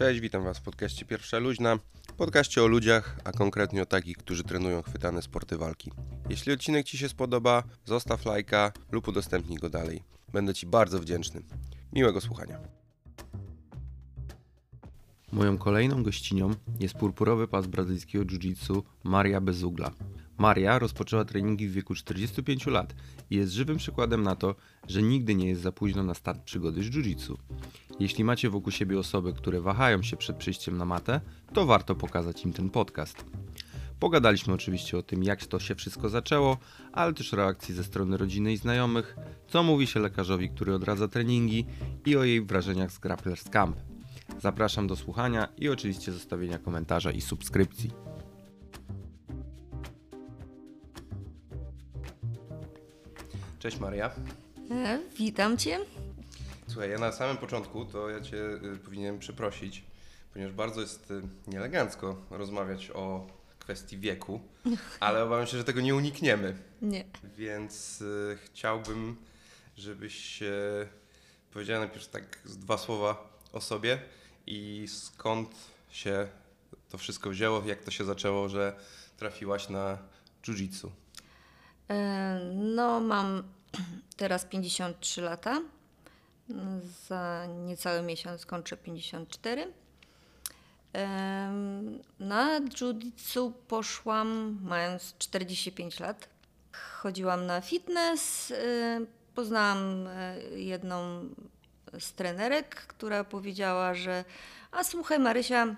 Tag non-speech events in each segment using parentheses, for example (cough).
Cześć, witam Was w podcaście Pierwsza Luźna. Podcaście o ludziach, a konkretnie o takich, którzy trenują chwytane sporty walki. Jeśli odcinek Ci się spodoba, zostaw lajka lub udostępnij go dalej. Będę Ci bardzo wdzięczny. Miłego słuchania. Moją kolejną gościnią jest purpurowy pas brazylijskiego jiu-jitsu Maria Bezugla. Maria rozpoczęła treningi w wieku 45 lat i jest żywym przykładem na to, że nigdy nie jest za późno na start przygody z jiu-jitsu. Jeśli macie wokół siebie osoby, które wahają się przed przyjściem na matę, to warto pokazać im ten podcast. Pogadaliśmy oczywiście o tym, jak to się wszystko zaczęło, ale też reakcji ze strony rodziny i znajomych, co mówi się lekarzowi, który odradza treningi i o jej wrażeniach z Grapplers Camp. Zapraszam do słuchania i oczywiście zostawienia komentarza i subskrypcji. Cześć Maria. E, witam Cię. Słuchaj, ja na samym początku to ja Cię y, powinienem przeprosić, ponieważ bardzo jest y, nieelegancko rozmawiać o kwestii wieku, (laughs) ale obawiam się, że tego nie unikniemy. Nie. Więc y, chciałbym, żebyś y, powiedziała najpierw tak dwa słowa o sobie i skąd się to wszystko wzięło, jak to się zaczęło, że trafiłaś na jiu-jitsu. E, no, mam (clears throat) teraz 53 lata. Za niecały miesiąc kończę 54. Em, Na jiu-jitsu poszłam mając 45 lat. Chodziłam na fitness. e, Poznałam e, jedną z trenerek, która powiedziała, że a słuchaj Marysia,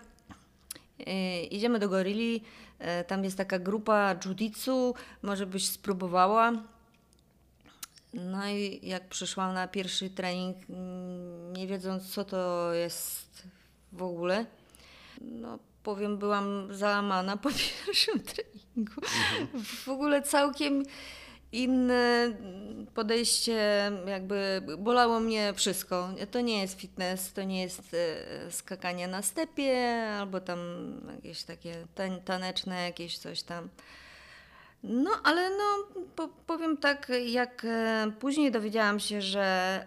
e, idziemy do Gorilli, tam jest taka grupa jiu-jitsu, może byś spróbowała. No i jak przyszłam na pierwszy trening, mm, nie wiedząc co to jest w ogóle, no powiem, byłam załamana (laughs) po pierwszym treningu. W ogóle całkiem inne podejście, jakby bolało mnie wszystko. To nie jest fitness, to nie jest e, skakanie na stepie albo tam jakieś takie taneczne, jakieś coś tam. No, ale no, po, powiem tak, jak e, później dowiedziałam się, że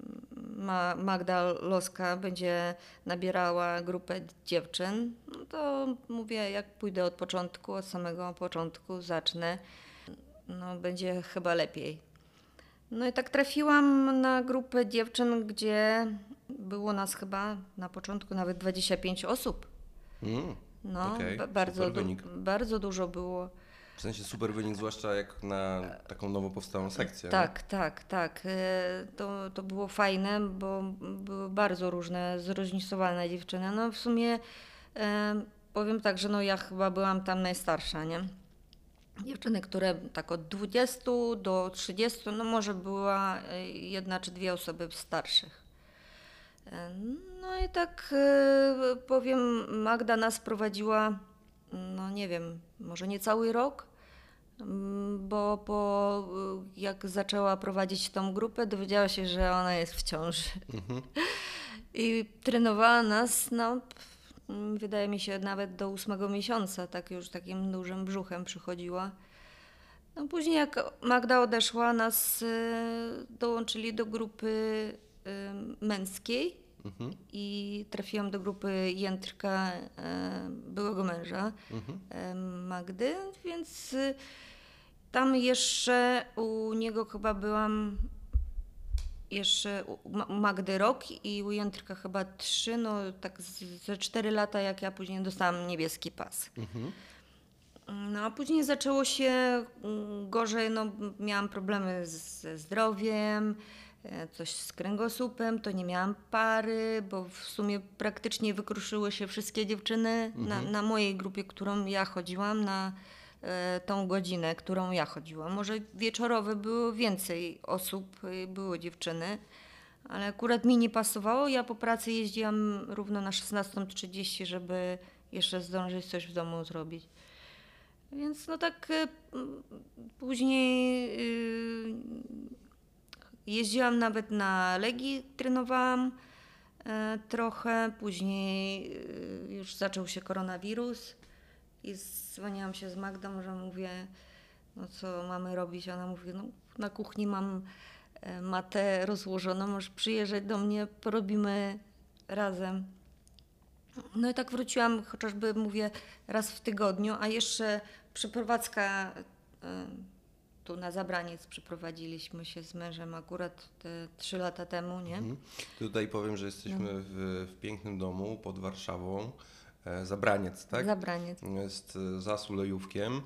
Ma, Magda Loska będzie nabierała grupę dziewczyn, no to mówię, jak pójdę od początku, od samego początku, zacznę, no będzie chyba lepiej. No i tak trafiłam na grupę dziewczyn, gdzie było nas chyba na początku nawet 25 osób. Mm, No, ba- bardzo, du- wynik. bardzo dużo było. W sensie super wynik, zwłaszcza jak na taką nowo powstałą sekcję. nie? Tak, tak, tak. E, To, to było fajne, bo były bardzo różne, zróżnicowane dziewczyny. No w sumie e, powiem tak, że no ja chyba byłam tam najstarsza, nie? Dziewczyny, które tak od 20 do 30, no może była e, jedna czy dwie osoby starszych. No i tak powiem, Magda nas prowadziła, no nie wiem, może nie cały rok, Mm, bo po, y, jak zaczęła prowadzić tą grupę, dowiedziała się, że ona jest w ciąży. (laughs) I trenowała nas, no, mm, wydaje mi się, nawet do ósmego miesiąca, tak już takim dużym brzuchem przychodziła. No później jak Magda odeszła, nas y, dołączyli do grupy y, męskiej Mhm. i trafiłam do grupy Jędrka, y, byłego męża Mhm. e, Magdy, więc y, tam jeszcze u niego chyba byłam jeszcze u Ma- Magdy rok i u Jędrka chyba trzy, no tak ze cztery lata, jak ja później dostałam niebieski pas. Mhm. No a później zaczęło się mm, gorzej, no miałam problemy ze zdrowiem, e, coś z kręgosłupem, to nie miałam pary, bo w sumie praktycznie wykruszyły się wszystkie dziewczyny na, na mojej grupie, którą ja chodziłam, na e, tą godzinę, którą ja chodziłam. Może wieczorowe było więcej osób, y, były dziewczyny, ale akurat mi nie pasowało. Ja po pracy jeździłam równo na 16.30, żeby jeszcze zdążyć coś w domu zrobić. Więc no tak później y, jeździłam nawet na Legii, trenowałam e, trochę. Później y, już zaczął się koronawirus i dzwoniłam się z Magdą, że mówię, no co mamy robić? Ona mówi, no na kuchni mam e, matę rozłożoną, możesz przyjeżdżać do mnie, porobimy razem. No i tak wróciłam chociażby, mówię, raz w tygodniu, a jeszcze przeprowadzka tu na Zabraniec przeprowadziliśmy się z mężem akurat te trzy lata temu, nie? Mhm. Tutaj powiem, że jesteśmy w, w pięknym domu pod Warszawą. E, Zabraniec, tak? Zabraniec. Jest e, za Sulejówkiem.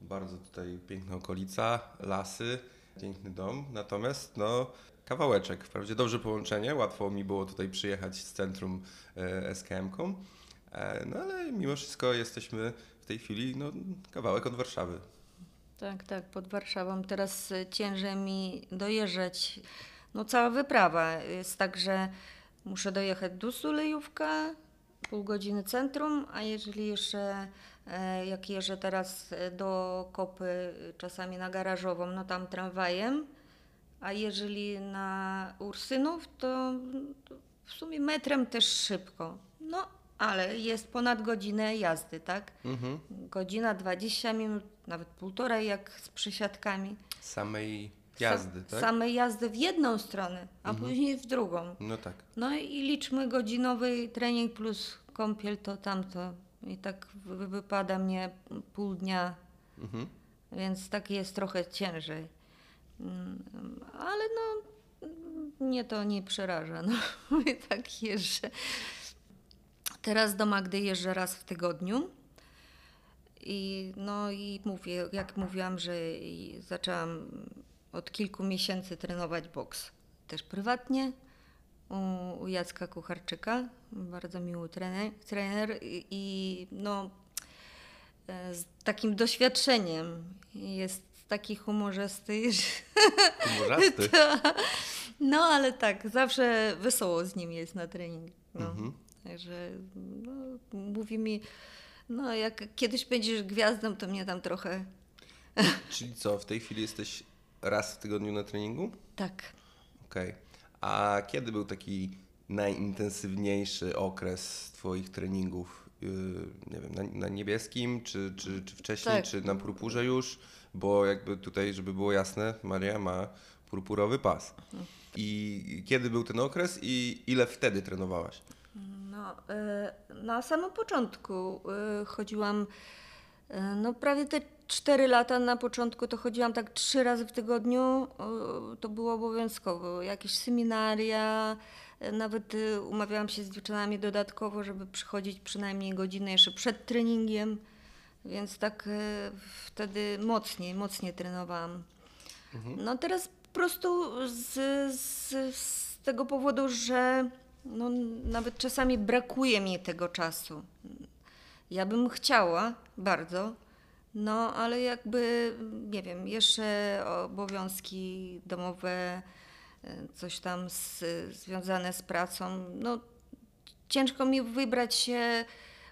Bardzo tutaj piękna okolica, lasy, piękny dom. Natomiast no, kawałeczek. Wprawdzie dobrze połączenie, łatwo mi było tutaj przyjechać z centrum e, SKM-ką. E, no ale mimo wszystko jesteśmy w tej chwili no, kawałek od Warszawy. Tak, tak, pod Warszawą. Teraz y, ciężej mi dojeżdżać. No cała wyprawa jest tak, że muszę dojechać do Sulejówka, pół godziny centrum, a jeżeli jeszcze e, jak jeżdżę teraz e, do Kopy, y, czasami na garażową, no tam tramwajem, a jeżeli na Ursynów, to to w sumie metrem też szybko. No, ale jest ponad godzinę jazdy, tak? Mhm. Godzina 20 minut, nawet półtorej, jak z przysiadkami. Samej jazdy, Sa- tak? Same jazdy w jedną stronę, a później w drugą. No tak. No i liczmy godzinowy trening plus kąpiel to tamto. I tak wy- wypada mnie pół dnia, Mhm. więc tak jest trochę ciężej. Mm, Ale no, mnie to nie przeraża. (laughs) No, tak jeżdżę. Teraz do Magdy jeżdżę raz w tygodniu. I no i mówię, jak mówiłam, że zaczęłam od kilku miesięcy trenować boks. Też prywatnie u, Jacka Kucharczyka. Bardzo miły trener, trener i, i no e, z takim doświadczeniem. Jest taki humorzysty, (laughs) że Humorzasty. (laughs) no ale tak, zawsze wesoło z nim jest na trening. No. Mhm. Także no, mówi mi, no jak kiedyś będziesz gwiazdą, to mnie tam trochę (laughs) Czyli co, w tej chwili jesteś raz w tygodniu na treningu? tak. Okej. A kiedy był taki najintensywniejszy okres Twoich treningów? Yy, nie wiem, na, na niebieskim, czy, czy, czy wcześniej, Tak. czy na purpurze już? Bo jakby tutaj, żeby było jasne, Maria ma purpurowy pas. I kiedy był ten okres i ile wtedy trenowałaś? No, e, na samym początku e, chodziłam, e, no prawie te 4 lata na początku to chodziłam tak trzy razy w tygodniu, to było obowiązkowo, jakieś seminaria, nawet umawiałam się z dziewczynami dodatkowo, żeby przychodzić przynajmniej godzinę jeszcze przed treningiem, więc tak wtedy mocniej, mocniej trenowałam. No teraz po prostu z, z, z tego powodu, że no, nawet czasami brakuje mi tego czasu. Ja bym chciała bardzo, no ale jakby, nie wiem, jeszcze obowiązki domowe, e, coś tam z, związane z pracą, no ciężko mi wybrać się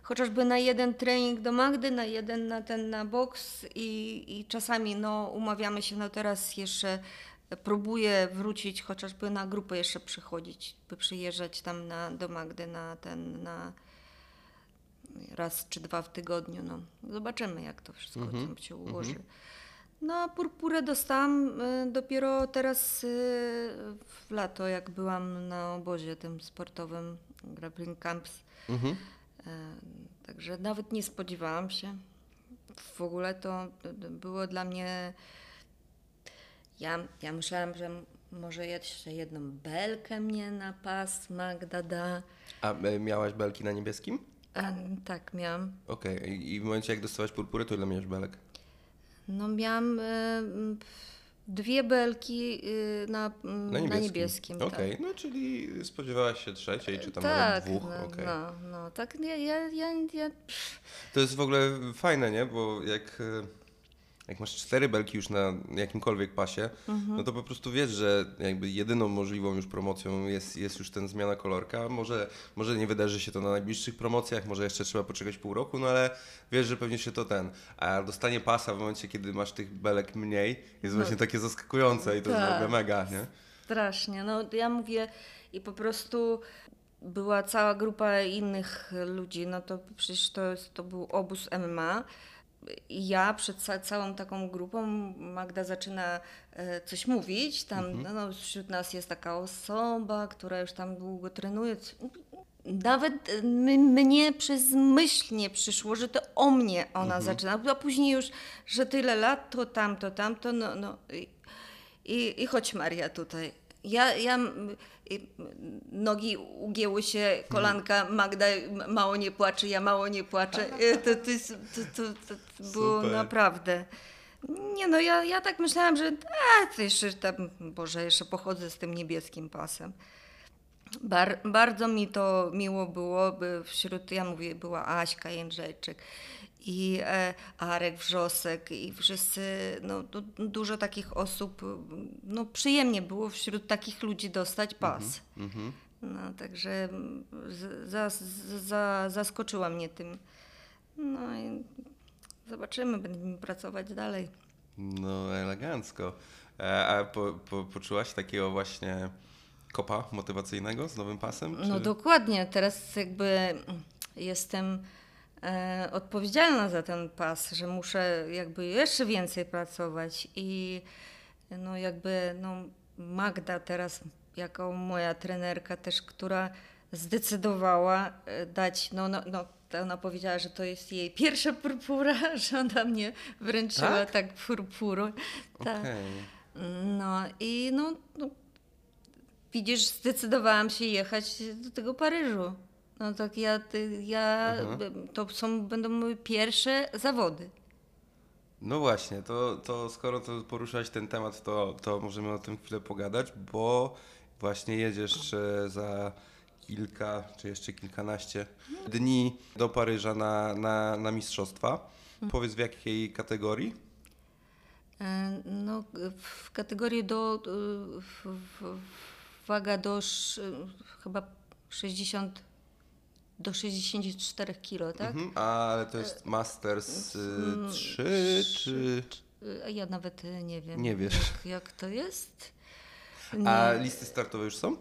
chociażby na jeden trening do Magdy, na jeden na ten na boks i, i czasami no, umawiamy się, no teraz jeszcze próbuję wrócić chociażby na grupę jeszcze przychodzić, by przyjeżdżać tam na, do Magdy na ten, na raz czy dwa w tygodniu, no. Zobaczymy jak to wszystko Mhm, się ułoży. No a purpurę dostałam y, dopiero teraz y, w lato, jak byłam na obozie tym sportowym Grappling Camps. Mhm. E, Także nawet nie spodziewałam się. W ogóle to d- było dla mnie. Ja, ja myślałam, że może jeszcze jedną belkę mnie na pas Magda da. A e, miałaś belki na niebieskim? A, tak, miałam. Okej. I- I w momencie jak dostałaś purpurę, to ile miałeś belek? No miałam e, m, dwie belki y, na, Na niebieskim. niebieskim. Okej, tak. no czyli spodziewałaś się trzeciej, czy tam tak, nawet dwóch. no, Okej. no, no, tak, ja, ja, ja, ja To jest w ogóle fajne, nie? Bo jak, e, jak masz cztery belki już na jakimkolwiek pasie, Mhm. no to po prostu wiesz, że jakby jedyną możliwą już promocją jest, jest już ten zmiana kolorka. Może, może nie wydarzy się to na najbliższych promocjach, może jeszcze trzeba poczekać pół roku, no ale wiesz, że pewnie się to ten. A dostanie pasa w momencie, kiedy masz tych belek mniej, jest No. właśnie takie zaskakujące i to jest w Tak. ogóle mega, nie? Strasznie. No ja mówię i po prostu była cała grupa innych ludzi, no to przecież to, to był obóz MMA. Ja przed ca- całą taką grupą, Magda zaczyna e, coś mówić, tam no, no, wśród nas jest taka osoba, która już tam długo trenuje. Nawet m- mnie przez myśl nie przyszło, że to o mnie ona Mhm. zaczyna, a później już, że tyle lat, to tamto, tamto, no, no i, i, i chodź Maria tutaj. Ja, ja nogi ugięły się, kolanka, Magda mało nie płacze, ja mało nie płaczę. (laughs) Y, To, to, jest- to, to, to, to było Super. naprawdę. Nie no, ja, ja tak myślałam, że a, to jeszcze tam, Boże, jeszcze pochodzę z tym niebieskim pasem. Bar, bardzo mi to miło było, by wśród, ja mówię, była Aśka Jędrzejczyk i e, Arek Wrzosek i wszyscy, no du, dużo takich osób, no przyjemnie było wśród takich ludzi dostać pas. Mhm. No także mm, za, za, zaskoczyła mnie tym. No i zobaczymy, będziemy pracować dalej. No, elegancko. E, A po, po, poczułaś takiego właśnie kopa motywacyjnego z nowym pasem? No czy- dokładnie, teraz jakby mm, jestem odpowiedzialna za ten pas, że muszę jakby jeszcze więcej pracować i no jakby no Magda teraz jako moja trenerka też, która zdecydowała e, dać, no, no, no ona powiedziała, że to jest jej pierwsza purpura, (laughs) że ona mnie wręczyła Tak? tak, purpurą. Tak. Okej. No i no, no widzisz, zdecydowałam się jechać do tego Paryżu. No tak ja, ja Mhm. to są, będą moje pierwsze zawody. No właśnie, to, to skoro to poruszasz ten temat, to, to możemy o tym chwilę pogadać, bo właśnie jedziesz e, za kilka, czy jeszcze kilkanaście dni do Paryża na, na, na mistrzostwa. Powiedz w jakiej kategorii? E, No, w kategorii do e, w, w, waga do sz, chyba 60 do 64 kilo, tak? Mhm. Ale to jest Masters y, Mm, 3 czy... E, Ja nawet e, nie wiem. Nie wiesz. Jak, jak to jest? A Nie. listy startowe już są?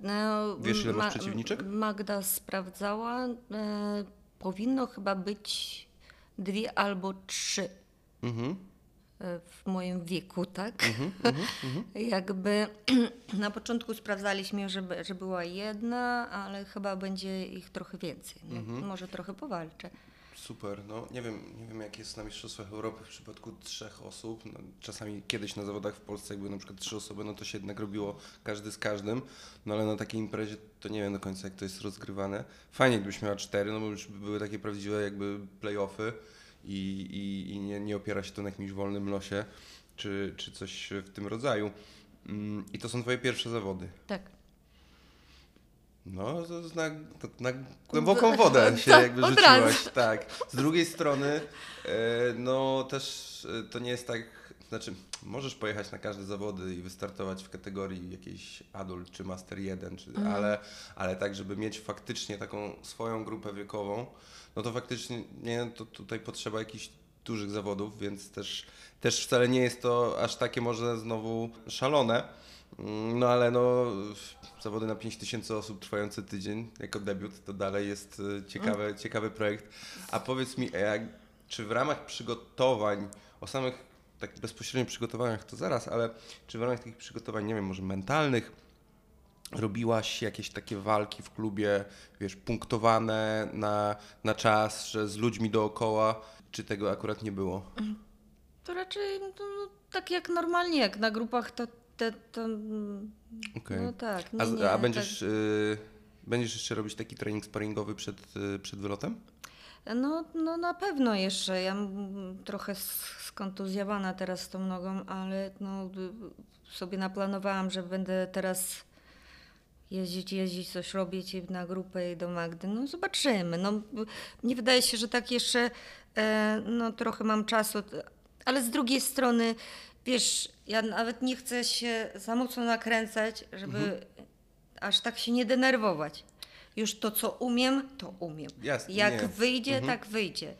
No, Wiesz, ile masz Ma- przeciwniczek? Magda sprawdzała. E, powinno chyba być dwie albo trzy Mhm. W moim wieku, tak? Mhm, (laughs) Jakby (clears throat) na początku sprawdzaliśmy, że, że była jedna, ale chyba będzie ich trochę więcej. Mhm. Może trochę powalczę. Super, no nie wiem, nie wiem jak jest na Mistrzostwach Europy w przypadku trzech osób. No, czasami kiedyś na zawodach w Polsce jak były na przykład trzy osoby, no to się jednak robiło każdy z każdym, no ale na takiej imprezie to nie wiem do końca jak to jest rozgrywane. Fajnie gdybyś miała cztery, no bo już by były takie prawdziwe jakby play-offy i, i, i nie, nie opiera się to na jakimś wolnym losie czy, czy coś w tym rodzaju. Mm, I to są twoje pierwsze zawody. Tak. No, na, na głęboką wodę (laughs) się jakby rzuciłaś. Tak. Z drugiej strony, e, no też e, to nie jest tak, znaczy możesz pojechać na każde zawody i wystartować w kategorii jakiejś adult czy master 1, czy, Mhm. ale, ale tak, żeby mieć faktycznie taką swoją grupę wiekową, no to faktycznie nie, to tutaj potrzeba jakichś dużych zawodów, więc też, też wcale nie jest to aż takie może znowu szalone. Mm, No ale no, zawody na 5000 osób trwające tydzień jako debiut to dalej jest e, ciekawy, ciekawy projekt. A powiedz mi, jak, czy w ramach przygotowań, o samych tak bezpośrednich przygotowaniach to zaraz, ale czy w ramach takich przygotowań, nie wiem, może mentalnych, robiłaś jakieś takie walki w klubie, wiesz, punktowane na, na czas, że z ludźmi dookoła, czy tego akurat nie było? To raczej no, no, tak jak normalnie, jak na grupach, to, to, to mm, Okej. no tak. Nie, A, nie, a będziesz, y, będziesz jeszcze robić taki trening sparingowy przed, y, przed wylotem? No, no na pewno jeszcze. Ja trochę skontuzjowana teraz tą nogą, ale no, sobie naplanowałam, że będę teraz jeździć, jeździć, coś robić na grupę i do Magdy. No zobaczymy. No, nie wydaje się, że tak jeszcze e, no, trochę mam czasu, ale z drugiej strony, wiesz, ja nawet nie chcę się za mocno nakręcać, żeby aż tak się nie denerwować. Już to, co umiem, to umiem. Jasne, Jak nie. wyjdzie, Mhm. tak wyjdzie.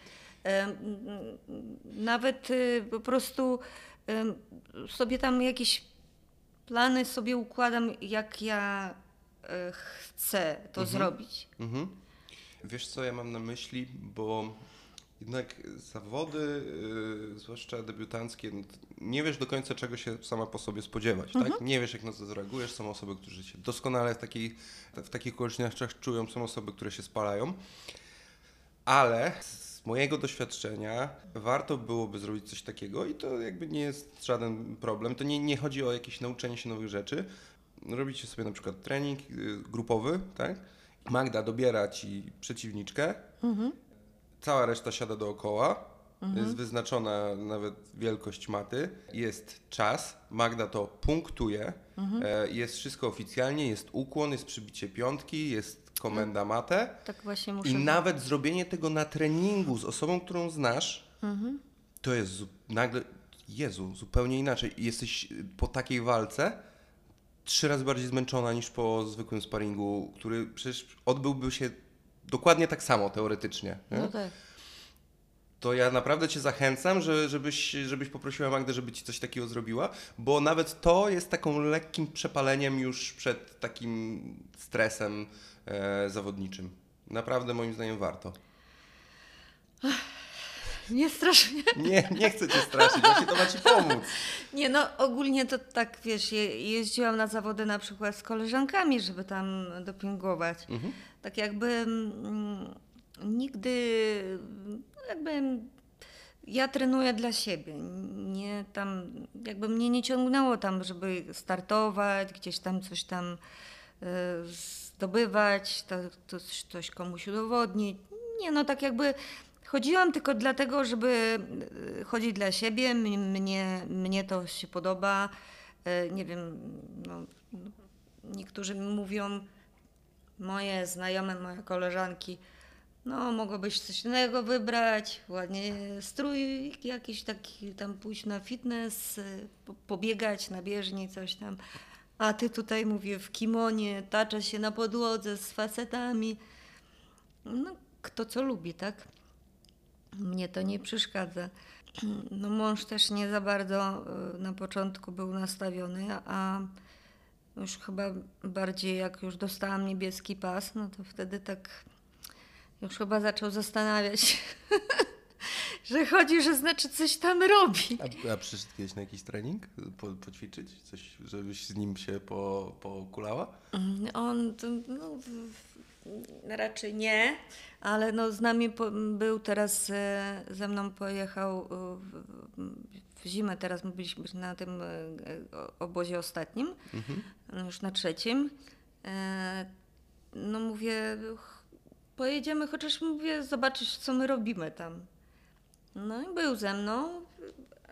Nawet y, po prostu sobie tam jakieś plany sobie układam, jak ja e, chcę to zrobić. Mhm. Wiesz co ja mam na myśli, bo jednak zawody, y, zwłaszcza debiutanckie, nie wiesz do końca czego się sama po sobie spodziewać, tak? Nie wiesz jak na to zareagujesz, są osoby, które się doskonale w, takiej, w takich okolicznościach czują, są osoby, które się spalają, ale z mojego doświadczenia warto byłoby zrobić coś takiego i to jakby nie jest żaden problem, to nie, nie chodzi o jakieś nauczenie się nowych rzeczy, robicie sobie na przykład trening y, grupowy, tak? Magda dobiera ci przeciwniczkę, cała reszta siada dookoła, jest wyznaczona nawet wielkość maty, jest czas, Magda to punktuje, e, jest wszystko oficjalnie, jest ukłon, jest przybicie piątki, jest komenda matę. Tak właśnie muszę. i nawet zrobienie tego na treningu z osobą, którą znasz, to jest nagle, Jezu, zupełnie inaczej. Jesteś y, po takiej walce trzy razy bardziej zmęczona niż po zwykłym sparingu, który przecież odbyłby się dokładnie tak samo teoretycznie. Nie? No tak. To ja naprawdę Cię zachęcam, że, żebyś, żebyś poprosiła Magdę, żeby Ci coś takiego zrobiła, bo nawet to jest taką lekkim przepaleniem już przed takim stresem e, zawodniczym. Naprawdę moim zdaniem warto. Nie strasznie. Nie, nie chcę Cię straszyć, właśnie to ma Ci pomóc. (laughs) Nie, no ogólnie to tak, wiesz, je, jeździłam na zawody na przykład z koleżankami, żeby tam dopingować. Tak jakby mm, nigdy, jakby ja trenuję dla siebie. Nie tam, jakby mnie nie ciągnęło tam, żeby startować, gdzieś tam coś tam e, zdobywać, to, to coś, komuś udowodnić. Nie, no tak jakby chodziłam tylko dlatego, żeby e, chodzić dla siebie. Mnie, mnie to się podoba. E, Nie wiem, no, niektórzy mówią, moje znajome, moje koleżanki, no mogłabyś coś innego wybrać, ładnie strój jakiś taki, tam pójść na fitness, po- pobiegać na bieżni, coś tam. A ty tutaj, mówię, w kimonie, tacza się na podłodze z facetami. No, kto co lubi, tak? Mnie to nie przeszkadza. No mąż też nie za bardzo y, na początku był nastawiony, a już chyba bardziej jak już dostałam niebieski pas, no to wtedy tak już chyba zaczął zastanawiać, (laughs) że chodzi, że znaczy coś tam robi. A, a przyszedł kiedyś na jakiś trening? Po, poćwiczyć? Coś, żebyś z nim się po, pokulała? On to, no, raczej nie, ale no, z nami po, był teraz, e, ze mną pojechał e, w, zimę, teraz my byliśmy na tym e, e, obozie ostatnim, no, już na trzecim. E, no mówię, pojedziemy chociaż mówię, zobaczyć co my robimy tam. No i był ze mną,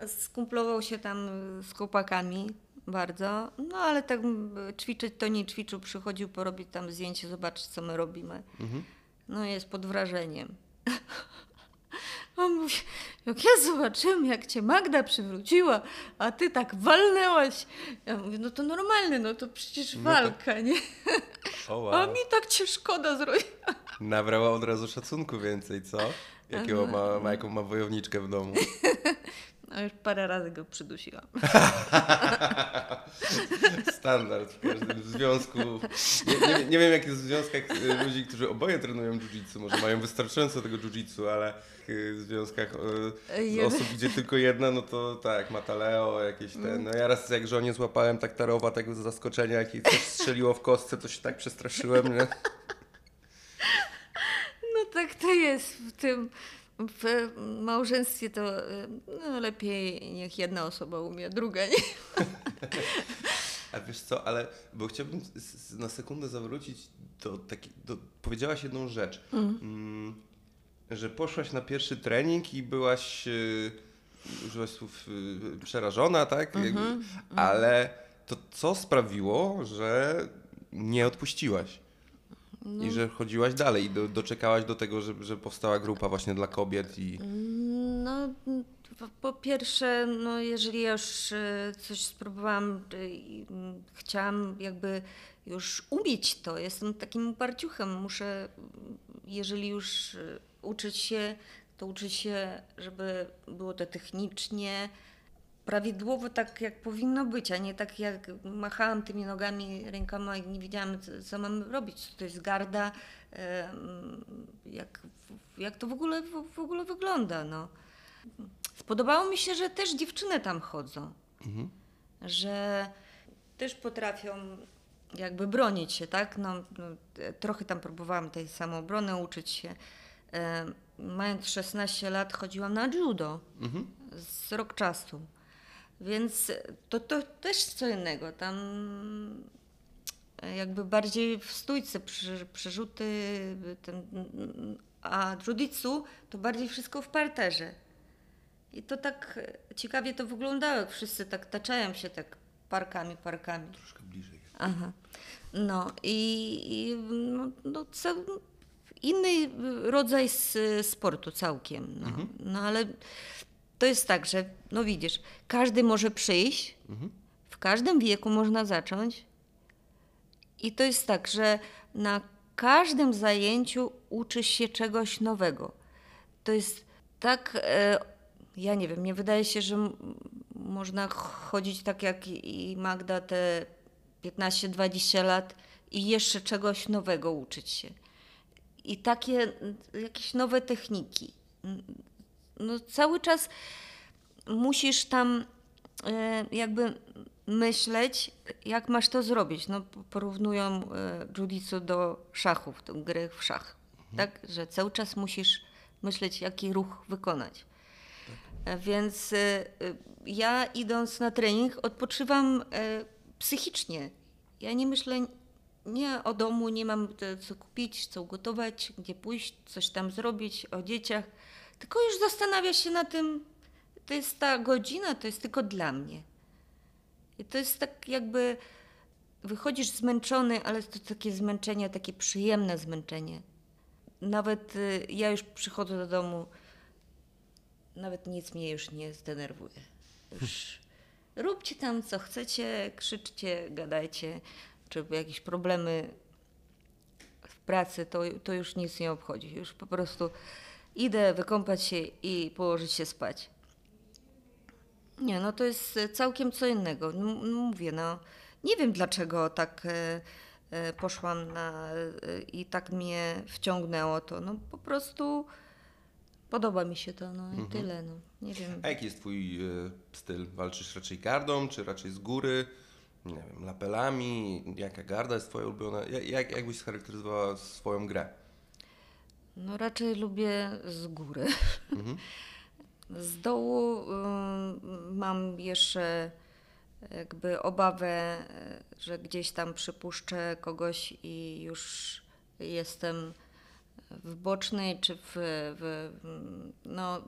skumplował się tam z chłopakami bardzo, no ale tak ćwiczyć to nie ćwiczył, przychodził porobić tam zdjęcie, zobaczyć co my robimy. No jest pod wrażeniem. (laughs) On mówi, jak ja zobaczyłem, jak cię Magda przywróciła, a ty tak walnęłaś. Ja mówię, no to normalne, no to przecież No walka, nie? O (laughs) A mi tak cię szkoda zrobiła. Nabrała od razu szacunku więcej, co? Jakiego ma, ma, jaką ma wojowniczkę w domu. (laughs) No już parę razy go przydusiłam. (laughs) Standard w każdym związku. Nie, nie, nie wiem, jak jest w związkach y, ludzi, którzy oboje trenują jiu-jitsu. Może mają wystarczająco tego jiu-jitsu, ale w związkach Jeden- osób, gdzie tylko jedna, no to tak, Mataleo, jakieś ten. No ja raz jak żonie złapałem tak tarowa tego z zaskoczenia, jak jej coś strzeliło w kostce, to się tak przestraszyłem, nie? No tak to jest w tym w małżeństwie to y, no, lepiej niech jedna osoba umie, druga nie. (laughs) A wiesz co, ale bo chciałbym na sekundę zawrócić do takiej, do, powiedziałaś jedną rzecz, mm, że poszłaś na pierwszy trening i byłaś, yy, użyłaś słów yy, przerażona, tak? Jakby, ale to co sprawiło, że nie odpuściłaś? I że chodziłaś dalej i do, doczekałaś do tego, że, że powstała grupa właśnie dla kobiet i... No, po- pierwsze, no, jeżeli ja już y, coś spróbowałam, i, mm, chciałam jakby już umieć to, jestem takim uparciuchem, muszę, jeżeli już y, uczyć się, to uczyć się, żeby było to technicznie, prawidłowo tak, jak powinno być, a nie tak jak machałam tymi nogami, rękoma i nie wiedziałam, co, co mam robić. To jest garda, jak, jak to w ogóle, w, ogóle wygląda. No. Spodobało mi się, że też dziewczyny tam chodzą, że też potrafią jakby bronić się, tak? No, no, trochę tam próbowałam tej samoobrony uczyć się. E, mając 16 lat chodziłam na judo z rok czasu. Więc to, to też co innego. Tam e, jakby bardziej w stójce przerzuty, ten, a jujitsu to bardziej wszystko w parterze. I to tak e, ciekawie to wyglądało, jak wszyscy tak taczają się tak parkami, parkami. Troszkę bliżej. Aha. No i, i no, no, inny rodzaj s- sportu całkiem. No. no ale to jest tak, że no widzisz, każdy może przyjść, w każdym wieku można zacząć. I to jest tak, że na każdym zajęciu uczysz się czegoś nowego. To jest tak, e, ja nie wiem, mnie wydaje się, że można chodzić tak jak i Magda te 15-20 lat i jeszcze czegoś nowego uczyć się. I takie jakieś nowe techniki. No cały czas musisz tam e, jakby myśleć, jak masz to zrobić. No, porównują e, jiu-jitsu do szachów, do gry w szach. Tak? Że cały czas musisz myśleć, jaki ruch wykonać. Więc e, e, ja idąc na trening odpoczywam psychicznie. Ja nie myślę nie o domu, nie mam co kupić, co ugotować, gdzie pójść, coś tam zrobić, o dzieciach, tylko już zastanawia się na tym, to jest ta godzina, to jest tylko dla mnie. I to jest tak jakby wychodzisz zmęczony, ale to takie zmęczenie, takie przyjemne zmęczenie. Nawet y, ja już przychodzę do domu, nawet nic mnie już nie zdenerwuje. Już (laughs) róbcie tam co chcecie, krzyczcie, gadajcie, czy jakieś problemy w pracy, to, to już nic nie obchodzi. Już po prostu idę wykąpać się i położyć się spać. Nie, no to jest e, całkiem co innego. Mówię, no nie wiem dlaczego tak e, e, poszłam na i tak mnie wciągnęło to. No po prostu podoba mi się to, no i tyle, no. Nie wiem. A jaki jest twój styl? Walczysz raczej gardą, czy raczej z góry? Nie wiem, lapelami? Jaka garda jest twoja ulubiona? Ja- Jak, jak byś scharakteryzowała swoją grę? No raczej lubię z góry. (laughs) Z dołu ym, mam jeszcze jakby obawę, y, że gdzieś tam przypuszczę kogoś i już jestem w bocznej czy w, w, mm, no,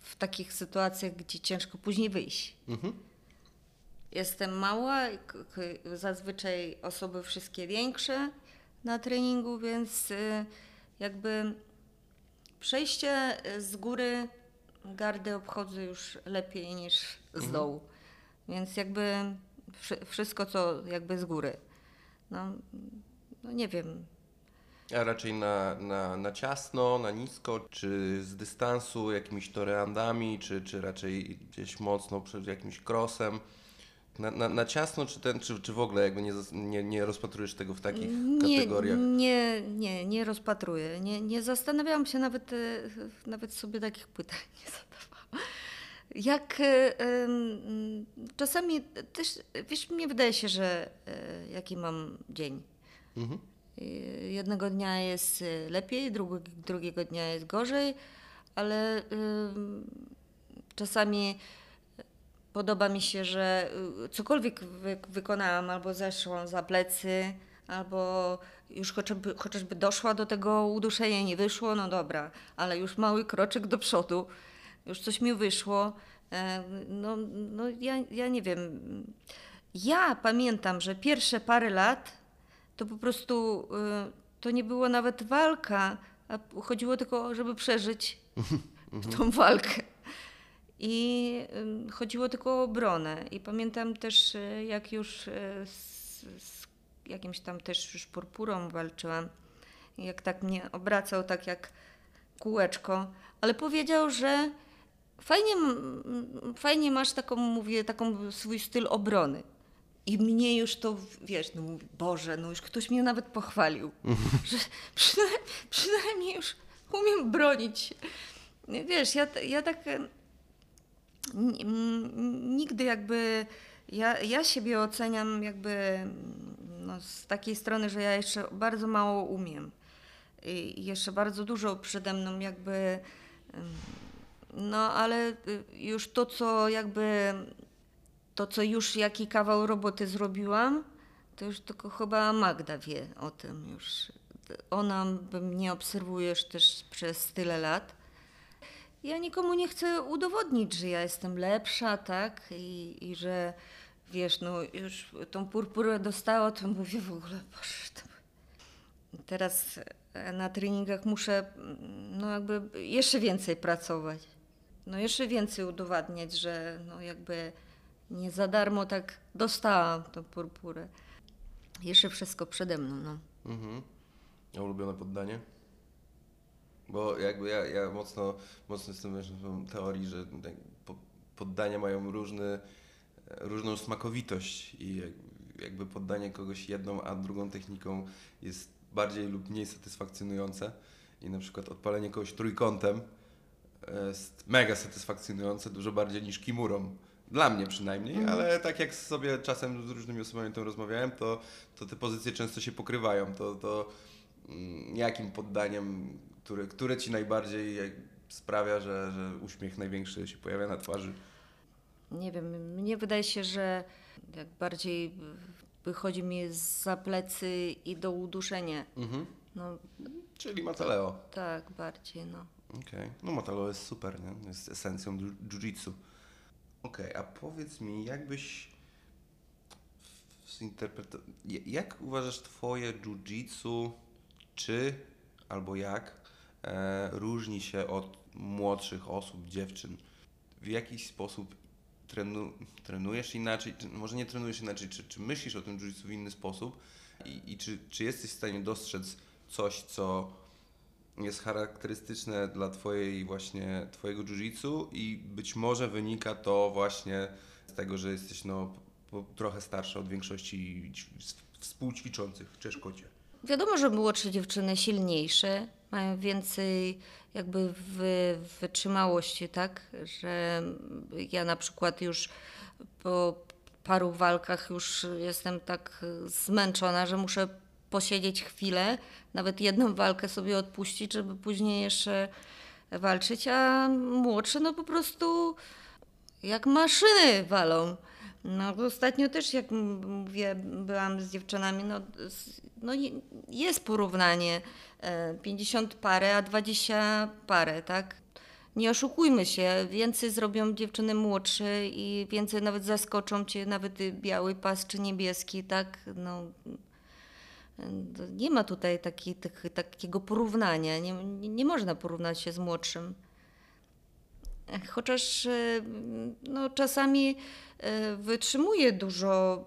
w takich sytuacjach, gdzie ciężko później wyjść. Jestem mała, zazwyczaj osoby wszystkie większe na treningu, więc y, jakby przejście y, z góry gardy obchodzę już lepiej niż z dołu. Więc jakby wszy- wszystko, co jakby z góry. No, no nie wiem. A raczej na, na, na ciasno, na nisko, czy z dystansu, jakimiś toreandami, czy, czy raczej gdzieś mocno przed jakimś crossem? Na, na, na ciasno, czy, ten, czy, czy w ogóle jakby nie, nie, nie rozpatrujesz tego w takich Nie, kategoriach? nie, nie, nie rozpatruję. Nie, nie zastanawiałam się nawet, e, nawet sobie takich pytań (laughs) nie zadawałam. Jak e, czasami też, wiesz, mnie wydaje się, że e, jaki mam dzień. Mhm. Jednego dnia jest lepiej, drugi, drugiego dnia jest gorzej, ale czasami podoba mi się, że y, cokolwiek wy, wykonałam, albo zeszłam za plecy, albo już chociażby, chociażby doszła do tego uduszenia, nie wyszło, no dobra, ale już mały kroczek do przodu, już coś mi wyszło. No, no ja, ja nie wiem. Ja pamiętam, że pierwsze parę lat to po prostu y, to nie było nawet walka, a chodziło tylko, żeby przeżyć tą walkę. I chodziło tylko o obronę. I pamiętam też, y, jak już y, z, z jakimś tam też już purpurą walczyłam, jak tak mnie obracał, tak jak kółeczko, ale powiedział, że fajnie, fajnie masz taką, mówię, taką swój styl obrony. I mnie już to, wiesz, no mówię, Boże, no już ktoś mnie nawet pochwalił, (laughs) że przynajmniej, przynajmniej już umiem bronić. Wiesz, ja, ja tak nigdy jakby, ja, ja siebie oceniam jakby no, z takiej strony, że ja jeszcze bardzo mało umiem. I jeszcze bardzo dużo przede mną jakby, no ale już to, co jakby, to, co już jaki kawał roboty zrobiłam, to już tylko chyba Magda wie o tym już. Ona mnie obserwuje też przez tyle lat. Ja nikomu nie chcę udowodnić, że ja jestem lepsza, tak? I, i że wiesz, no już tą purpurę dostała, to mówię w ogóle, boże, to... teraz na treningach muszę no jakby jeszcze więcej pracować. No jeszcze więcej udowadniać, że no jakby nie za darmo tak dostałam tą purpurę. Jeszcze wszystko przede mną, no. Mhm. A ulubione poddanie? Bo jakby ja, ja mocno, mocno jestem w teorii, że tak po- poddania mają różny, różną smakowitość i jak- jakby poddanie kogoś jedną, a drugą techniką jest bardziej lub mniej satysfakcjonujące. I na przykład odpalenie kogoś trójkątem e, jest mega satysfakcjonujące, dużo bardziej niż kimurą. Dla mnie przynajmniej, ale tak jak sobie czasem z różnymi osobami tym rozmawiałem, to, to te pozycje często się pokrywają. To, to mm, jakim poddaniem, które, ci najbardziej sprawia, że, że uśmiech największy się pojawia na twarzy? Nie wiem, mnie wydaje się, że jak bardziej wychodzi mi za plecy i do uduszenia. Mhm. No Czyli Mataleo. tak, bardziej, no. Okej, no Mataleo jest super, nie? Jest esencją jiu- jiu-jitsu. Okej, a powiedz mi, jakbyś zinterpretował... Jak uważasz twoje jiu-jitsu, czy albo jak różni się od młodszych osób, dziewczyn? W jakiś sposób trenu, trenujesz inaczej, może nie trenujesz inaczej, czy, czy myślisz o tym jiu-jitsu w inny sposób i, i czy, czy jesteś w stanie dostrzec coś, co jest charakterystyczne dla twojej właśnie twojego jiu-jitsu i być może wynika to właśnie z tego, że jesteś no trochę starsza od większości współćwiczących Czeszkocie. Wiadomo, że młodsze dziewczyny silniejsze, mają więcej jakby wy, wytrzymałości, tak? Że ja na przykład już po paru walkach już jestem tak zmęczona, że muszę posiedzieć chwilę, nawet jedną walkę sobie odpuścić, żeby później jeszcze walczyć, a młodsze no po prostu jak maszyny walą. No ostatnio też, jak mówię, byłam z dziewczynami, no, no je- jest porównanie e, 50 parę, a 20 parę, tak? Nie oszukujmy się, więcej zrobią dziewczyny młodsze i więcej nawet zaskoczą cię, nawet biały pas czy niebieski, tak? No, nie ma tutaj taki, tak, takiego porównania, nie, nie, nie można porównać się z młodszym. Chociaż e, no, czasami e, wytrzymuję dużo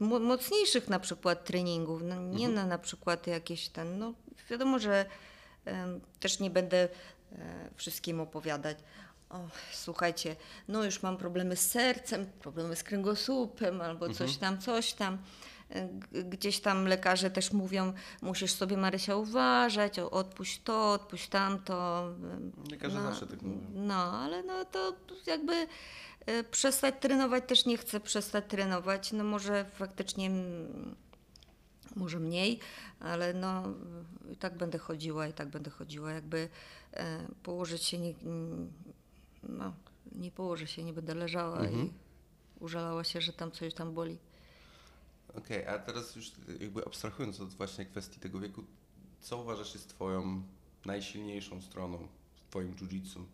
e, mo- mocniejszych na przykład treningów. No, nie na na przykład jakieś ten, no wiadomo, że też nie będę e, wszystkim opowiadać. O, słuchajcie, no już mam problemy z sercem, problemy z kręgosłupem albo coś tam, coś tam. Gdzieś tam lekarze też mówią, musisz sobie Marysia uważać, odpuść to, odpuść tamto. Lekarze No, zawsze tak mówią. No, ale no to jakby przestać trenować też nie chcę przestać trenować. No może faktycznie może mniej, ale no i tak będę chodziła i tak będę chodziła. Jakby e, położyć się nie, no, nie położę się, nie będę leżała Mhm. i użalała się, że tam coś tam boli. Okej, a teraz już jakby abstrahując od właśnie kwestii tego wieku, co uważasz jest twoją najsilniejszą stroną w twoim jiu-jitsu?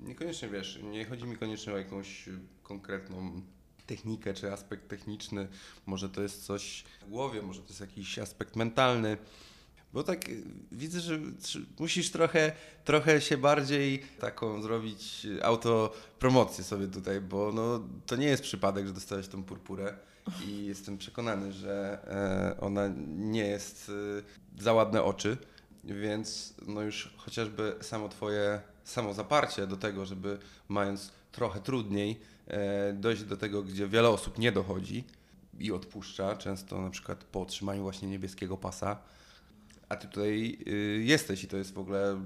Niekoniecznie wiesz, nie chodzi mi koniecznie o jakąś konkretną technikę czy aspekt techniczny, może to jest coś w głowie, może to jest jakiś aspekt mentalny. Bo tak y, widzę, że musisz trochę, trochę się bardziej taką zrobić y, autopromocję sobie tutaj, bo no, to nie jest przypadek, że dostałeś tą purpurę i jestem przekonany, że e, ona nie jest y, za ładne oczy, więc no już chociażby samo twoje samozaparcie do tego, żeby mając trochę trudniej e, dojść do tego, gdzie wiele osób nie dochodzi i odpuszcza, często na przykład po otrzymaniu właśnie niebieskiego pasa. A ty tutaj y, jesteś i to jest w ogóle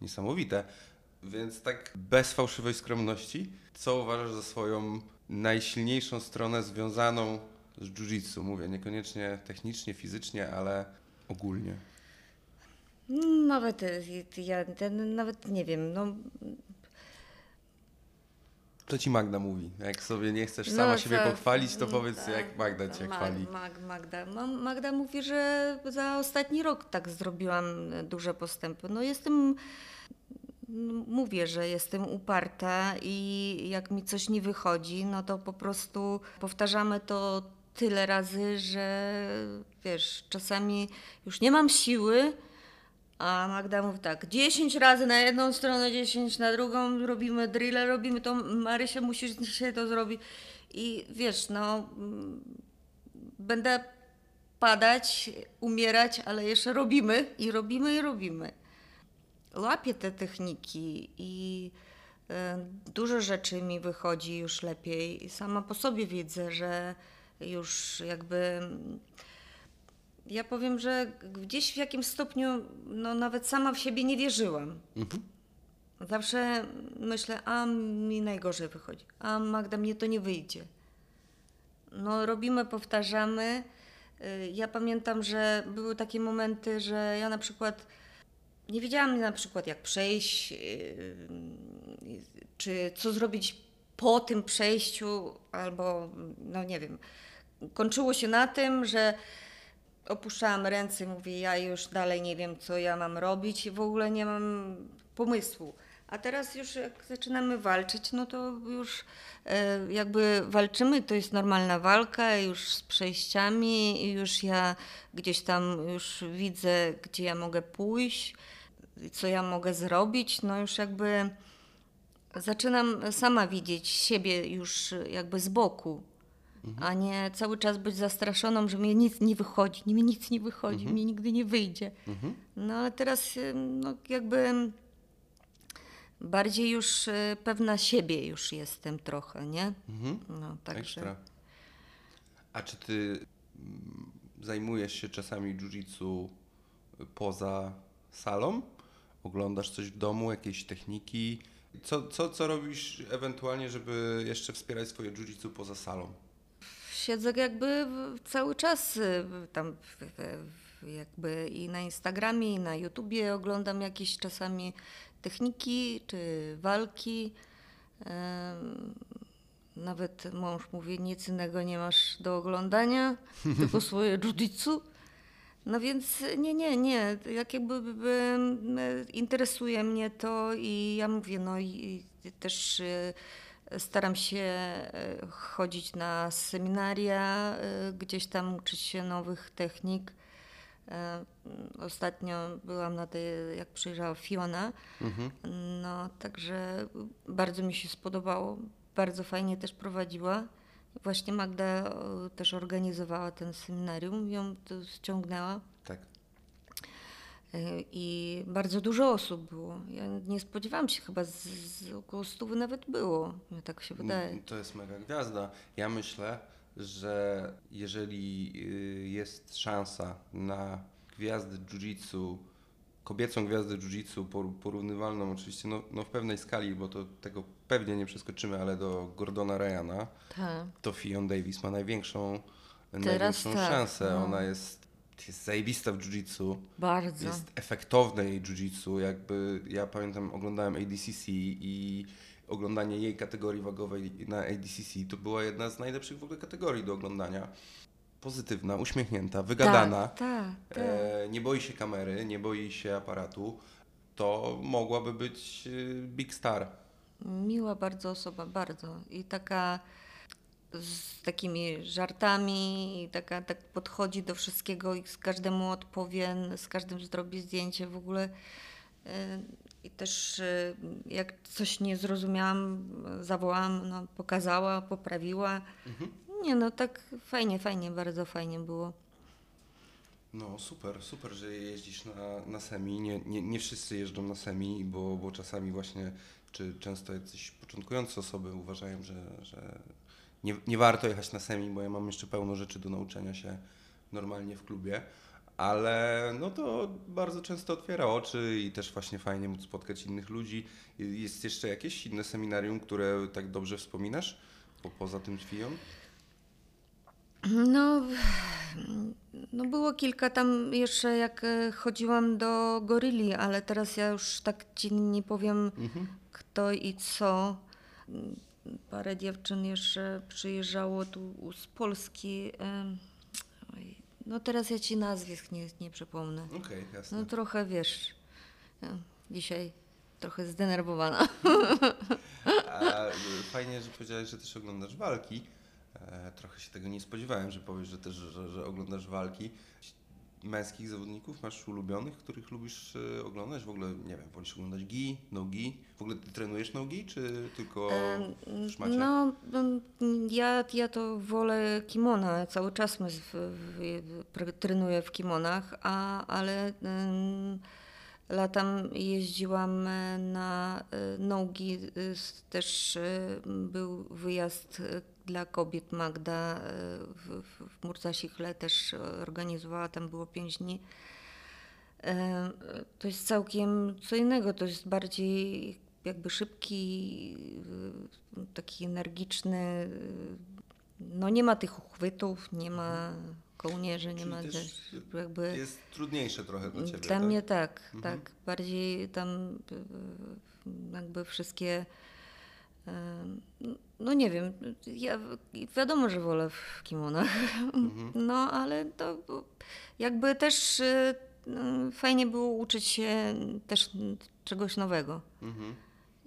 niesamowite. Więc tak bez fałszywej skromności, co uważasz za swoją najsilniejszą stronę związaną z jiu-jitsu? Mówię niekoniecznie technicznie, fizycznie, ale ogólnie. Nawet e, ja ten, nawet nie wiem, no Co ci Magda mówi? Jak sobie nie chcesz sama No, siebie pochwalić, to mm, powiedz tak. jak Magda cię Mag- chwali. Mag, Magda. Mam- Magda mówi, że za ostatni rok tak zrobiłam duże postępy. No jestem, mówię, że jestem uparta i jak mi coś nie wychodzi, no to po prostu powtarzamy to tyle razy, że wiesz, czasami już nie mam siły, a Magda mówi tak, 10 razy na jedną stronę, 10 na drugą, robimy drille, robimy to, Marysia musisz dzisiaj to zrobić. I wiesz, no, mm, będę padać, umierać, ale jeszcze robimy i robimy i robimy. Łapię te techniki i e, dużo rzeczy mi wychodzi już lepiej. Sama po sobie widzę, że już jakby mm, ja powiem, że gdzieś w jakimś stopniu no, nawet sama w siebie nie wierzyłam. Mhm. Zawsze myślę, a mi najgorzej wychodzi, a Magda, mnie to nie wyjdzie. No robimy, powtarzamy. Y, Ja pamiętam, że były takie momenty, że ja na przykład nie wiedziałam na przykład jak przejść, yy, czy co zrobić po tym przejściu, albo no nie wiem. Kończyło się na tym, że opuszczałam ręce, mówię, ja już dalej nie wiem, co ja mam robić i w ogóle nie mam pomysłu. A teraz już jak zaczynamy walczyć, no to już e, jakby walczymy, to jest normalna walka, już z przejściami, i już ja gdzieś tam już widzę, gdzie ja mogę pójść, co ja mogę zrobić, no już jakby zaczynam sama widzieć siebie już jakby z boku, a nie cały czas być zastraszoną, że mi nic nie wychodzi, mi nic nie wychodzi, mi nigdy nie wyjdzie. Mhm. No ale teraz y, no, jakby bardziej już y, pewna siebie już jestem trochę, nie? Mhm. No także. Ekstra. A czy ty mm, zajmujesz się czasami jiu-jitsu poza salą? Oglądasz coś w domu, jakieś techniki? Co, co, co robisz ewentualnie, żeby jeszcze wspierać swoje jiu-jitsu poza salą? Siedzę jakby cały czas y, tam jakby i na Instagramie, i na YouTubie oglądam jakieś czasami techniki czy walki. Nawet mąż mówi, nic innego nie masz do oglądania, (laughs) tylko swoje jiu-jitsu. No więc nie, nie, nie. Jak jakby by, by, interesuje mnie to i ja mówię, no i, i też y, staram się y, chodzić na seminaria, y, gdzieś tam uczyć się nowych technik. E, Ostatnio byłam na tej, jak przyjrzała Fiona, Mhm. no także bardzo mi się spodobało, bardzo fajnie też prowadziła. Właśnie Magda e, też organizowała ten seminarium, ją ściągnęła e, i bardzo dużo osób było. Ja nie spodziewałam się, chyba z, z około stówy nawet było, mi tak się wydaje. Mm, To jest mega gwiazda. Ja myślę, że jeżeli y, jest szansa na gwiazdę jiu-jitsu, kobiecą gwiazdę jiu-jitsu por- porównywalną oczywiście no, no w pewnej skali, bo to tego pewnie nie przeskoczymy, ale do Gordona Ryana, Tak. to Fion Davis ma największą, Teraz największą tak, szansę. no. Ona jest, jest zajebista w jiu-jitsu. Bardzo. Jest efektowne jej jiu-jitsu. Jakby ja pamiętam, oglądałem ADCC i oglądanie jej kategorii wagowej na ADCC to była jedna z najlepszych w ogóle kategorii do oglądania. Pozytywna, uśmiechnięta, wygadana. Tak, tak, tak. E, nie boi się kamery, nie boi się aparatu. To mogłaby być y, big star. Miła bardzo osoba, bardzo. I taka z takimi żartami, i taka tak podchodzi do wszystkiego i z każdemu odpowie, z każdym zrobi zdjęcie w ogóle. Y, I też y, jak coś nie zrozumiałam, zawołałam, no, pokazała, poprawiła. Nie no, tak fajnie, fajnie, bardzo fajnie było. No super, super, że jeździsz na, na semi. Nie, nie, nie wszyscy jeżdżą na semi, bo, bo czasami właśnie, czy często jacyś początkujące osoby uważają, że, że nie, nie warto jechać na semi, bo ja mam jeszcze pełno rzeczy do nauczenia się normalnie w klubie. Ale no to bardzo często otwiera oczy i też właśnie fajnie móc spotkać innych ludzi. Jest jeszcze jakieś inne seminarium, które tak dobrze wspominasz? Po, poza tym Twiją? No, no było kilka tam jeszcze jak e, chodziłam do Gorilli, ale teraz ja już tak ci nie powiem kto i co. Parę dziewczyn jeszcze przyjeżdżało tu z Polski. No teraz ja ci nazwisk nie, nie przypomnę. Okej, jasne. No trochę wiesz, dzisiaj trochę zdenerwowana. A fajnie, że powiedziałeś, że też oglądasz walki. E, trochę się tego nie spodziewałem, że powiesz, że też, że, że oglądasz walki. Męskich zawodników masz ulubionych, których lubisz y, oglądać? W ogóle, nie wiem, wolisz oglądać gi, nogi? W ogóle ty trenujesz nogi, czy tylko szmacie? No, ja, ja to wolę kimona. Cały czas my w, w, trenuję w kimonach, a, ale ym, latem jeździłam e, na e, nogi. Też e, był wyjazd e, dla kobiet. Magda e, w, w, Murcasichle też organizowała, tam było pięć dni. E, To jest chałkiem co innego, to jest bardziej jakby szybki, y, taki energiczny. No nie ma tych uchwytów, nie ma kołnierzy, nie Czyli ma też jakby... Jest trudniejsze trochę dla ciebie, Dla tak? mnie tak, Mhm. tak. Bardziej tam jakby wszystkie. Y, No nie wiem, ja wiadomo, że wolę w kimonach, Mhm. (laughs) no ale to jakby też y, y, fajnie było uczyć się też czegoś nowego. Mhm.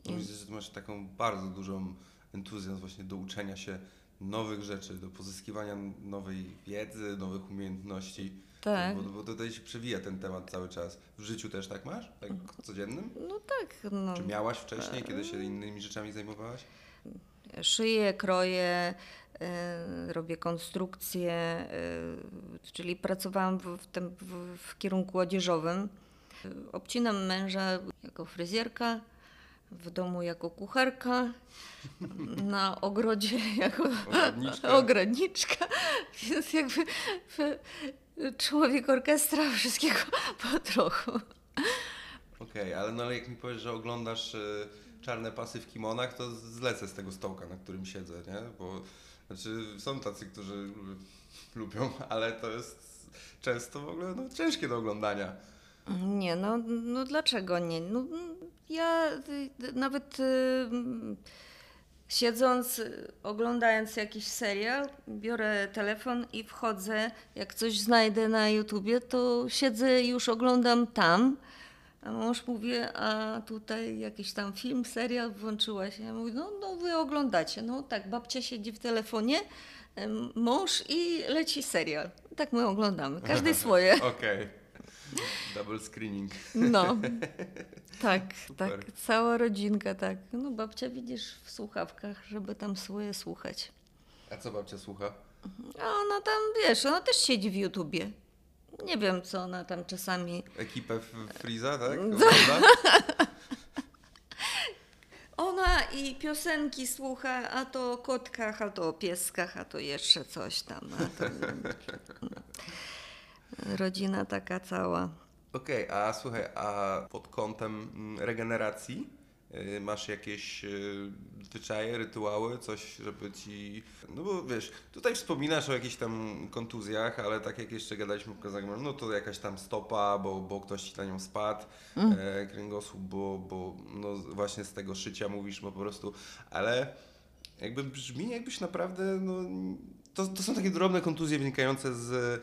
I- Widzę, że ty masz taką bardzo dużą entuzjazm właśnie do uczenia się nowych rzeczy, do pozyskiwania nowej wiedzy, nowych umiejętności. Tak. Bo, bo tutaj się przewija ten temat cały czas. W życiu też tak masz? Tak codziennym? No tak, no. Czy miałaś wcześniej, kiedy się innymi rzeczami zajmowałaś? Szyję, kroję, y, robię konstrukcje, y, czyli pracowałam w, w, tym, w, w kierunku odzieżowym. Obcinam męża jako fryzjerka, w domu jako kucharka, na ogrodzie jako Ogrodniczka. (laughs) ogrodniczka, więc jakby człowiek orkiestra (laughs) wszystkiego po trochu. Okej, ale no ale jak mi powiesz, że oglądasz y, czarne pasy w kimonach, to zlecę z tego stołka, na którym siedzę, nie? Bo znaczy są tacy, którzy lu- (laughs) lubią, ale to jest często w ogóle no, ciężkie do oglądania. Nie, no, no dlaczego nie? No, ja y, nawet y, siedząc, y, oglądając jakiś serial, biorę telefon i wchodzę, jak coś znajdę na YouTubie, to siedzę i już oglądam tam. A mąż mówi, a tutaj jakiś tam film, serial włączyła się. Ja mówię, no, no wy oglądacie. No tak, babcia siedzi w telefonie, mąż i leci serial. Tak my oglądamy, każdy (laughs) swoje. Okej. Double screening. No, (laughs) tak, Super. tak, cała rodzinka, tak. No babcia widzisz w słuchawkach, żeby tam swoje słuchać. A co babcia słucha? A ona tam, wiesz, ona też siedzi w YouTubie. Nie wiem, co ona tam czasami... Ekipę F- Freeza, tak? (laughs) Ona i piosenki słucha, a to o kotkach, a to o pieskach, a to jeszcze coś tam. To... (laughs) Rodzina taka cała. Okej, a słuchaj, a pod kątem mm, regeneracji y, masz jakieś y, zwyczaje, rytuały, coś, żeby ci... No bo wiesz, tutaj wspominasz o jakichś tam kontuzjach, ale tak jak jeszcze gadaliśmy kazaniu, no to jakaś tam stopa, bo, bo ktoś ci na nią spadł, e, kręgosłup, bo, bo no właśnie z tego szycia mówisz, bo po prostu, ale jakby brzmi jakbyś naprawdę, no to, to są takie drobne kontuzje wynikające z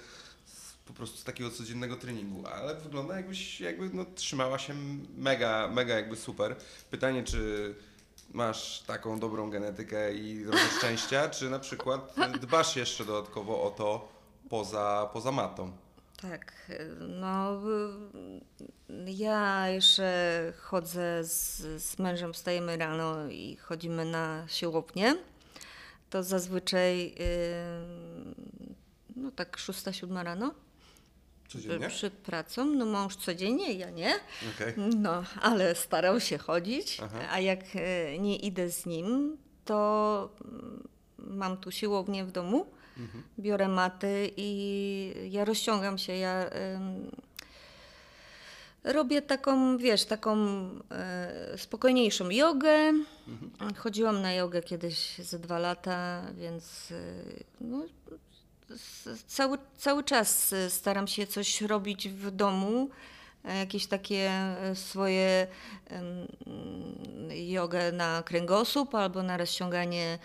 po prostu z takiego codziennego treningu, ale wygląda jakbyś jakby no, trzymała się mega, mega jakby super. Pytanie, czy masz taką dobrą genetykę i trochę szczęścia, czy na przykład dbasz jeszcze dodatkowo o to poza, poza matą? Tak, no ja jeszcze chodzę z, z mężem, wstajemy rano i chodzimy na siłownię. To zazwyczaj y, no tak szósta, siódma rano. Codziennie? przed pracą. No mąż codziennie, ja nie. Okej. No, ale starał się chodzić, Aha. a jak e, nie idę z nim, to mm, mam tu siłownię w domu, Mhm. biorę maty i ja rozciągam się. Ja robię taką, wiesz, taką e, spokojniejszą jogę. Mhm. Chodziłam na jogę kiedyś ze dwa lata, więc e, no, cały, cały czas e, staram się coś robić w domu. e, Jakieś takie e, swoje jogę na kręgosłup albo na rozciąganie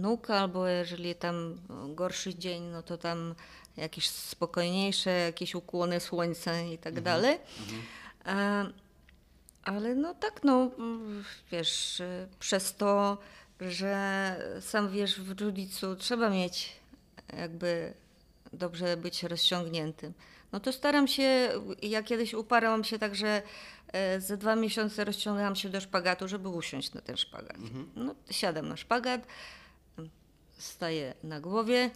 nóg, albo jeżeli tam gorszy dzień, no to tam jakieś spokojniejsze, jakieś ukłony słońca i tak dalej. E, ale no tak, no wiesz, przez to, że sam wiesz, w judicu trzeba mieć jakby dobrze być rozciągniętym. No to staram się, ja kiedyś uparłam się tak, że e, ze dwa miesiące rozciągałam się do szpagatu, żeby usiąść na ten szpagat. No siadam na szpagat, staję na głowie,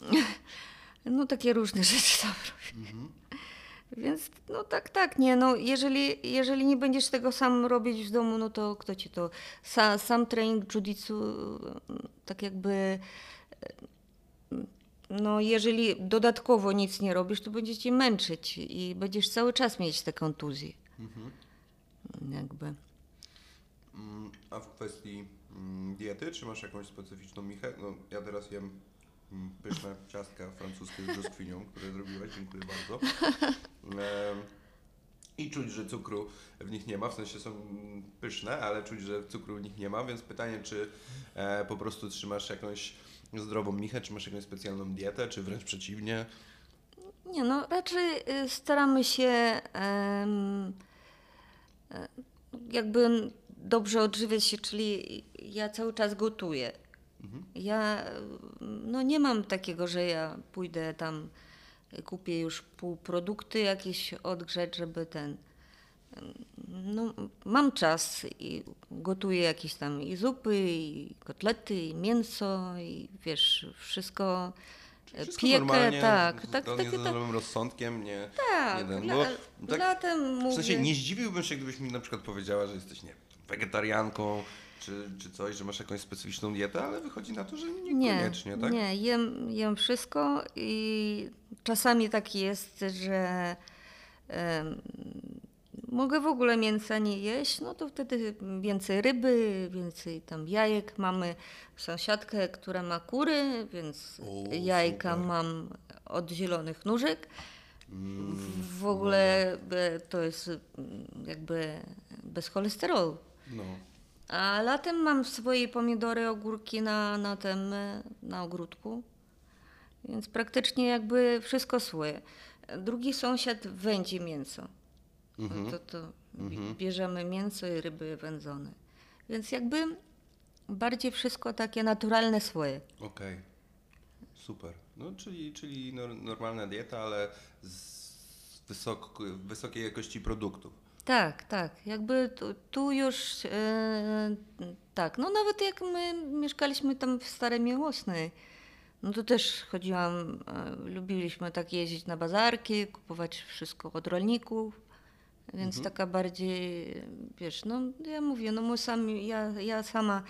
(laughs) no takie różne (laughs) rzeczy tam robię. Więc no tak, tak, nie, no jeżeli, jeżeli nie będziesz tego sam robić w domu, no to kto ci to... Sa, sam trening mm, tak jakby... No jeżeli dodatkowo nic nie robisz, to będzie cię męczyć i będziesz cały czas mieć te kontuzje. Jakby. Mm, A w kwestii mm, diety, czy masz jakąś specyficzną michę? No, ja teraz jem mm, pyszne ciastka francuskie z brzoskwinią, które zrobiłaś, dziękuję bardzo. (laughs) I czuć, że cukru w nich nie ma, w sensie są pyszne, ale czuć, że cukru w nich nie ma, więc pytanie, czy e, po prostu trzymasz jakąś zdrową michę, czy masz jakąś specjalną dietę, czy wręcz przeciwnie? Nie, no raczej y, staramy się e, jakby dobrze odżywiać się, czyli ja cały czas gotuję. Ja y, no nie mam takiego, że ja pójdę tam, y, kupię już półprodukty jakieś odgrzeć, żeby ten. No, mam czas i gotuję jakieś tam i zupy, i kotlety, i mięso, i wiesz, wszystko. Wszystko Piekę, tak, tak, takie, z tak, zdrowym rozsądkiem, nie, tak, nie ten, bo tak, latem mówię, W sensie nie zdziwiłbym się, gdybyś mi na przykład powiedziała, że jesteś, nie wegetarianką, czy, czy coś, że masz jakąś specyficzną dietę, ale wychodzi na to, że niekoniecznie, tak? Nie, jem, jem wszystko i czasami tak jest, że mogę w ogóle mięsa nie jeść, no to wtedy więcej ryby, więcej tam jajek. Mamy sąsiadkę, która ma kury, więc O, jajka super. mam od zielonych nóżek. Mm, W ogóle e, to jest mm, jakby bez cholesterolu. no. A latem mam swoje pomidory, ogórki na, na tym, e, na ogródku. Więc praktycznie jakby wszystko swoje. Drugi sąsiad wędzi mięso. Mhm. To, to bi- bierzemy mięso i ryby wędzone. Więc jakby bardziej wszystko takie naturalne swoje. Okej, super. No, czyli, czyli nor- normalna dieta, ale z wysok, wysokiej jakości produktów. Tak, tak. Jakby tu, tu już e, tak. No nawet jak my mieszkaliśmy tam w Starej Miłosnej, no to też chodziłam, e, lubiliśmy tak jeździć na bazarki, kupować wszystko od rolników. Więc taka bardziej, wiesz, no ja mówię, no my sami, ja, ja sama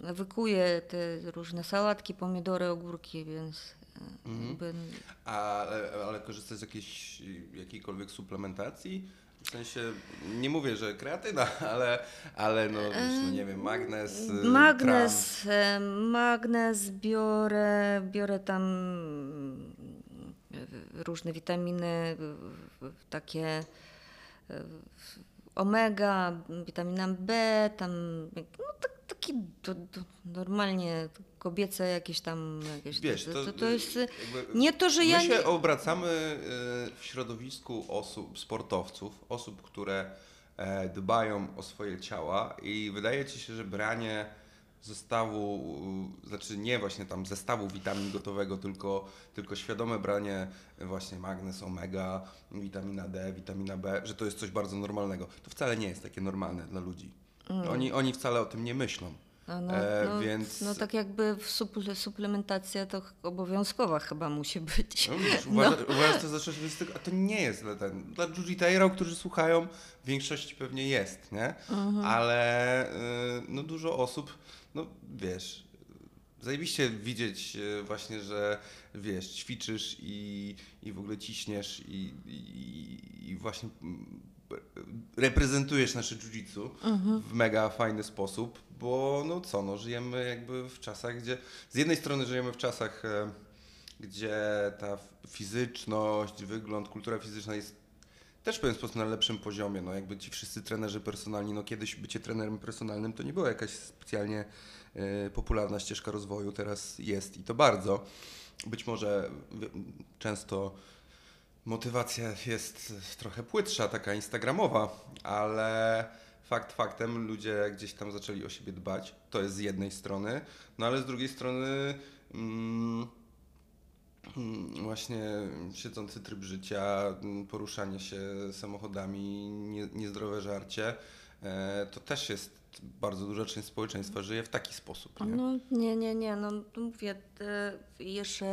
wykuję te różne sałatki, pomidory, ogórki, więc e, jakby Ale, ale korzystasz z jakiejś, jakiejkolwiek suplementacji? W sensie, nie mówię, że kreatyna, (laughs) ale, ale no, wiesz, no nie wiem, magnez, y, Magnes, e, magnes biorę, biorę tam różne witaminy, e, e, takie e, omega, witamina B, tam no, tak, taki do, do, normalnie kobiece jakieś tam, jakieś, Wiesz, to, to, to, jest e, nie to, że My ja się nie... obracamy y, w środowisku osób, sportowców, osób, które e, dbają o swoje ciała i wydaje ci się, że branie zestawu, y, znaczy nie właśnie tam zestawu witamin gotowego, tylko, tylko świadome branie właśnie magnez, omega, witamina D, witamina B, że to jest coś bardzo normalnego. To wcale nie jest takie normalne dla ludzi. Mm. Oni, oni wcale o tym nie myślą. A no, E, no, więc- no tak jakby w suple, suplementacja to obowiązkowa chyba musi być. No, widzisz, (laughs) uważa, uważasz to za oczywistego, a to nie jest dla ten. Dla jiu którzy słuchają, w większości pewnie jest, nie? Ale y, no dużo osób, no wiesz, zajebiście widzieć y, właśnie, że wiesz, ćwiczysz i, i w ogóle ciśniesz i, i, i właśnie mm, reprezentujesz nasze jiu-jitsu w mega fajny sposób, bo no co, no żyjemy jakby w czasach, gdzie z jednej strony żyjemy w czasach, e, gdzie ta fizyczność, wygląd, kultura fizyczna jest też w pewien sposób na lepszym poziomie. No jakby ci wszyscy trenerzy personalni, no kiedyś bycie trenerem personalnym to nie była jakaś specjalnie e, popularna ścieżka rozwoju, teraz jest i to bardzo. Być może często motywacja jest trochę płytsza, taka instagramowa, ale fakt faktem ludzie gdzieś tam zaczęli o siebie dbać. To jest z jednej strony, no ale z drugiej strony mm, właśnie siedzący tryb życia, mm, poruszanie się samochodami, nie, niezdrowe żarcie, e, to też jest bardzo duża część społeczeństwa żyje w taki sposób. Nie? No nie, nie, nie, no mówię, e, jeszcze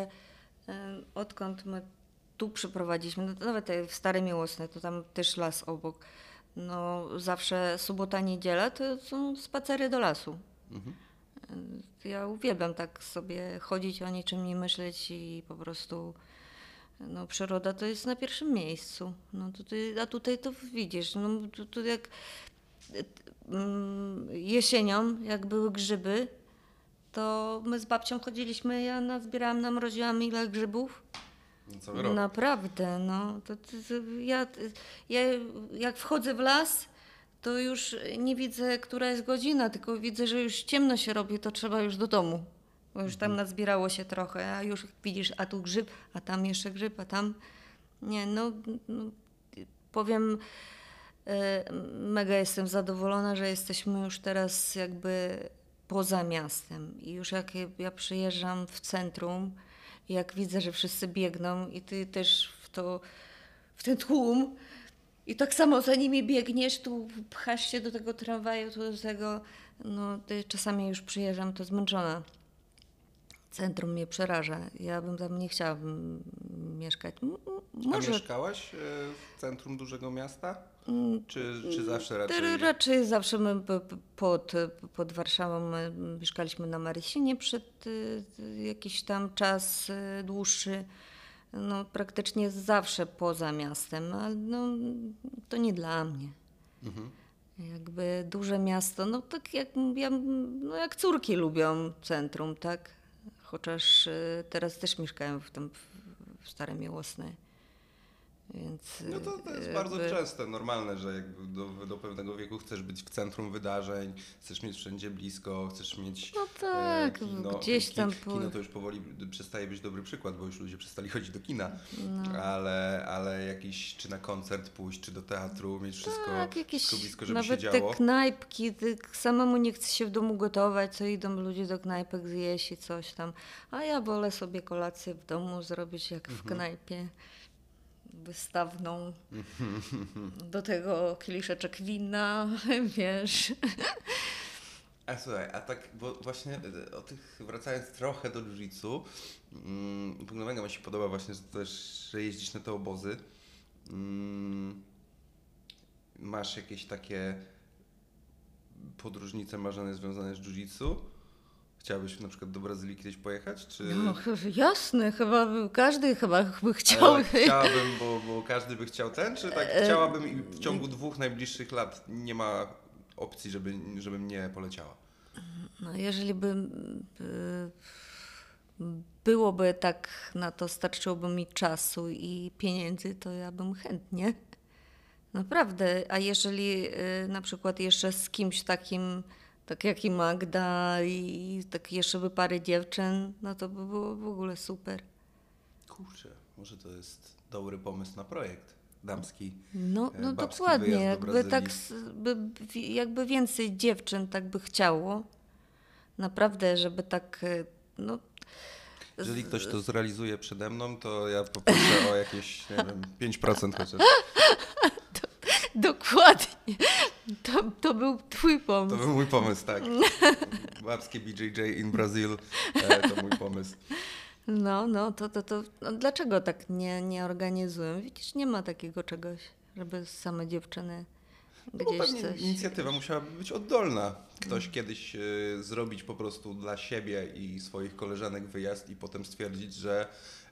e, odkąd my tu przeprowadziliśmy, no nawet w Stare Miłosne, to tam też las obok, no zawsze sobota, niedziela to są spacery do lasu. Mhm. E, Ja uwielbiam tak sobie chodzić, o niczym nie myśleć i po prostu no, przyroda to jest na pierwszym miejscu. No, tutaj, a tutaj to widzisz, no, tu, tu jak e, mm, jesienią, jak były grzyby, to my z babcią chodziliśmy, ja nazbierałam, namroziłam ile grzybów. Rok. Naprawdę, no. To, to, to ja, ja jak wchodzę w las, to już nie widzę, która jest godzina, tylko widzę, że już ciemno się robi, to trzeba już do domu. Bo już tam nazbierało się trochę, a już widzisz, a tu grzyb, a tam jeszcze grzyb, a tam. Nie, no, no powiem, e, mega jestem zadowolona, że jesteśmy już teraz jakby poza miastem. I już jak ja przyjeżdżam w centrum, i jak widzę, że wszyscy biegną i ty też w to, w ten tłum i tak samo za nimi biegniesz, tu pchasz się do tego tramwaju, tu do tego, no czasami już przyjeżdżam to zmęczona. Centrum mnie przeraża. Ja bym tam nie chciała mm, mieszkać. M- m- A Może mieszkałaś e, w centrum dużego miasta? Czy, czy zawsze Raczej, raczej? raczej zawsze my pod, pod Warszawą my mieszkaliśmy na Marysinie przed y, jakiś tam czas y, dłuższy. No, praktycznie zawsze poza miastem, ale no, to nie dla mnie. Mhm. Jakby duże miasto, no tak jak, ja, no jak córki lubią centrum, tak? Chociaż y, teraz też mieszkają w, tam w, w Starym Miłosnej. Więc, No to, to jest bardzo jakby- częste, normalne, że jakby do, do pewnego wieku chcesz być w centrum wydarzeń, chcesz mieć wszędzie blisko, chcesz mieć No e, tak, kino, gdzieś tam ki- po- Kino to już powoli przestaje być dobry przykład, bo już ludzie przestali chodzić do kina, No. ale, ale jakiś, czy na koncert pójść, czy do teatru, mieć wszystko, tak, jakieś wszystko blisko, żeby nawet się te działo. knajpki, ty, samemu nie chce się w domu gotować, co idą ludzie do knajpek zjeść i coś tam. A ja wolę sobie kolację w domu zrobić jak w Mhm. knajpie wystawną. (laughs) Do tego kieliszeczek wina, (laughs) wiesz. A słuchaj, a tak, bo właśnie e, o tych, wracając trochę do jiu-jitsu, mm, w ogóle mega mi się podoba właśnie, że też, że jeździsz na te obozy. Mm, masz jakieś takie podróżnice marzone związane z jiu-jitsu? Chciałabyś na przykład do Brazylii kiedyś pojechać? Czy... No jasne, chyba każdy chyba by Ale chciał. chciałabym, bo, bo każdy by chciał ten, czy tak E, chciałabym i w ciągu dwóch najbliższych lat nie ma opcji, żeby, żebym nie poleciała? No, jeżeli by byłoby tak na to, starczyłoby mi czasu i pieniędzy, to ja bym chętnie. Naprawdę. A jeżeli y, na przykład jeszcze z kimś takim, tak jak i Magda i tak jeszcze by parę dziewczyn, no to by było w ogóle super. Kurczę, może to jest dobry pomysł na projekt damski. No, e, no dokładnie, jakby tak, by, jakby więcej dziewczyn tak by chciało. Naprawdę, żeby tak, y, no Jeżeli ktoś to zrealizuje przede mną, to ja poproszę o jakieś, nie wiem, 5% chociaż. (laughs) Dokładnie. To, to był twój To pomysł. był mój pomysł, tak. Babskie BJJ in Brazil e, to mój pomysł. No, no, to, to, to no, dlaczego tak nie, nie organizują? Widzisz, nie ma takiego czegoś, żeby same dziewczyny No gdzieś pewnie coś... inicjatywa musiałaby być oddolna. Ktoś kiedyś e, zrobić po prostu dla siebie i swoich koleżanek wyjazd i potem stwierdzić, że,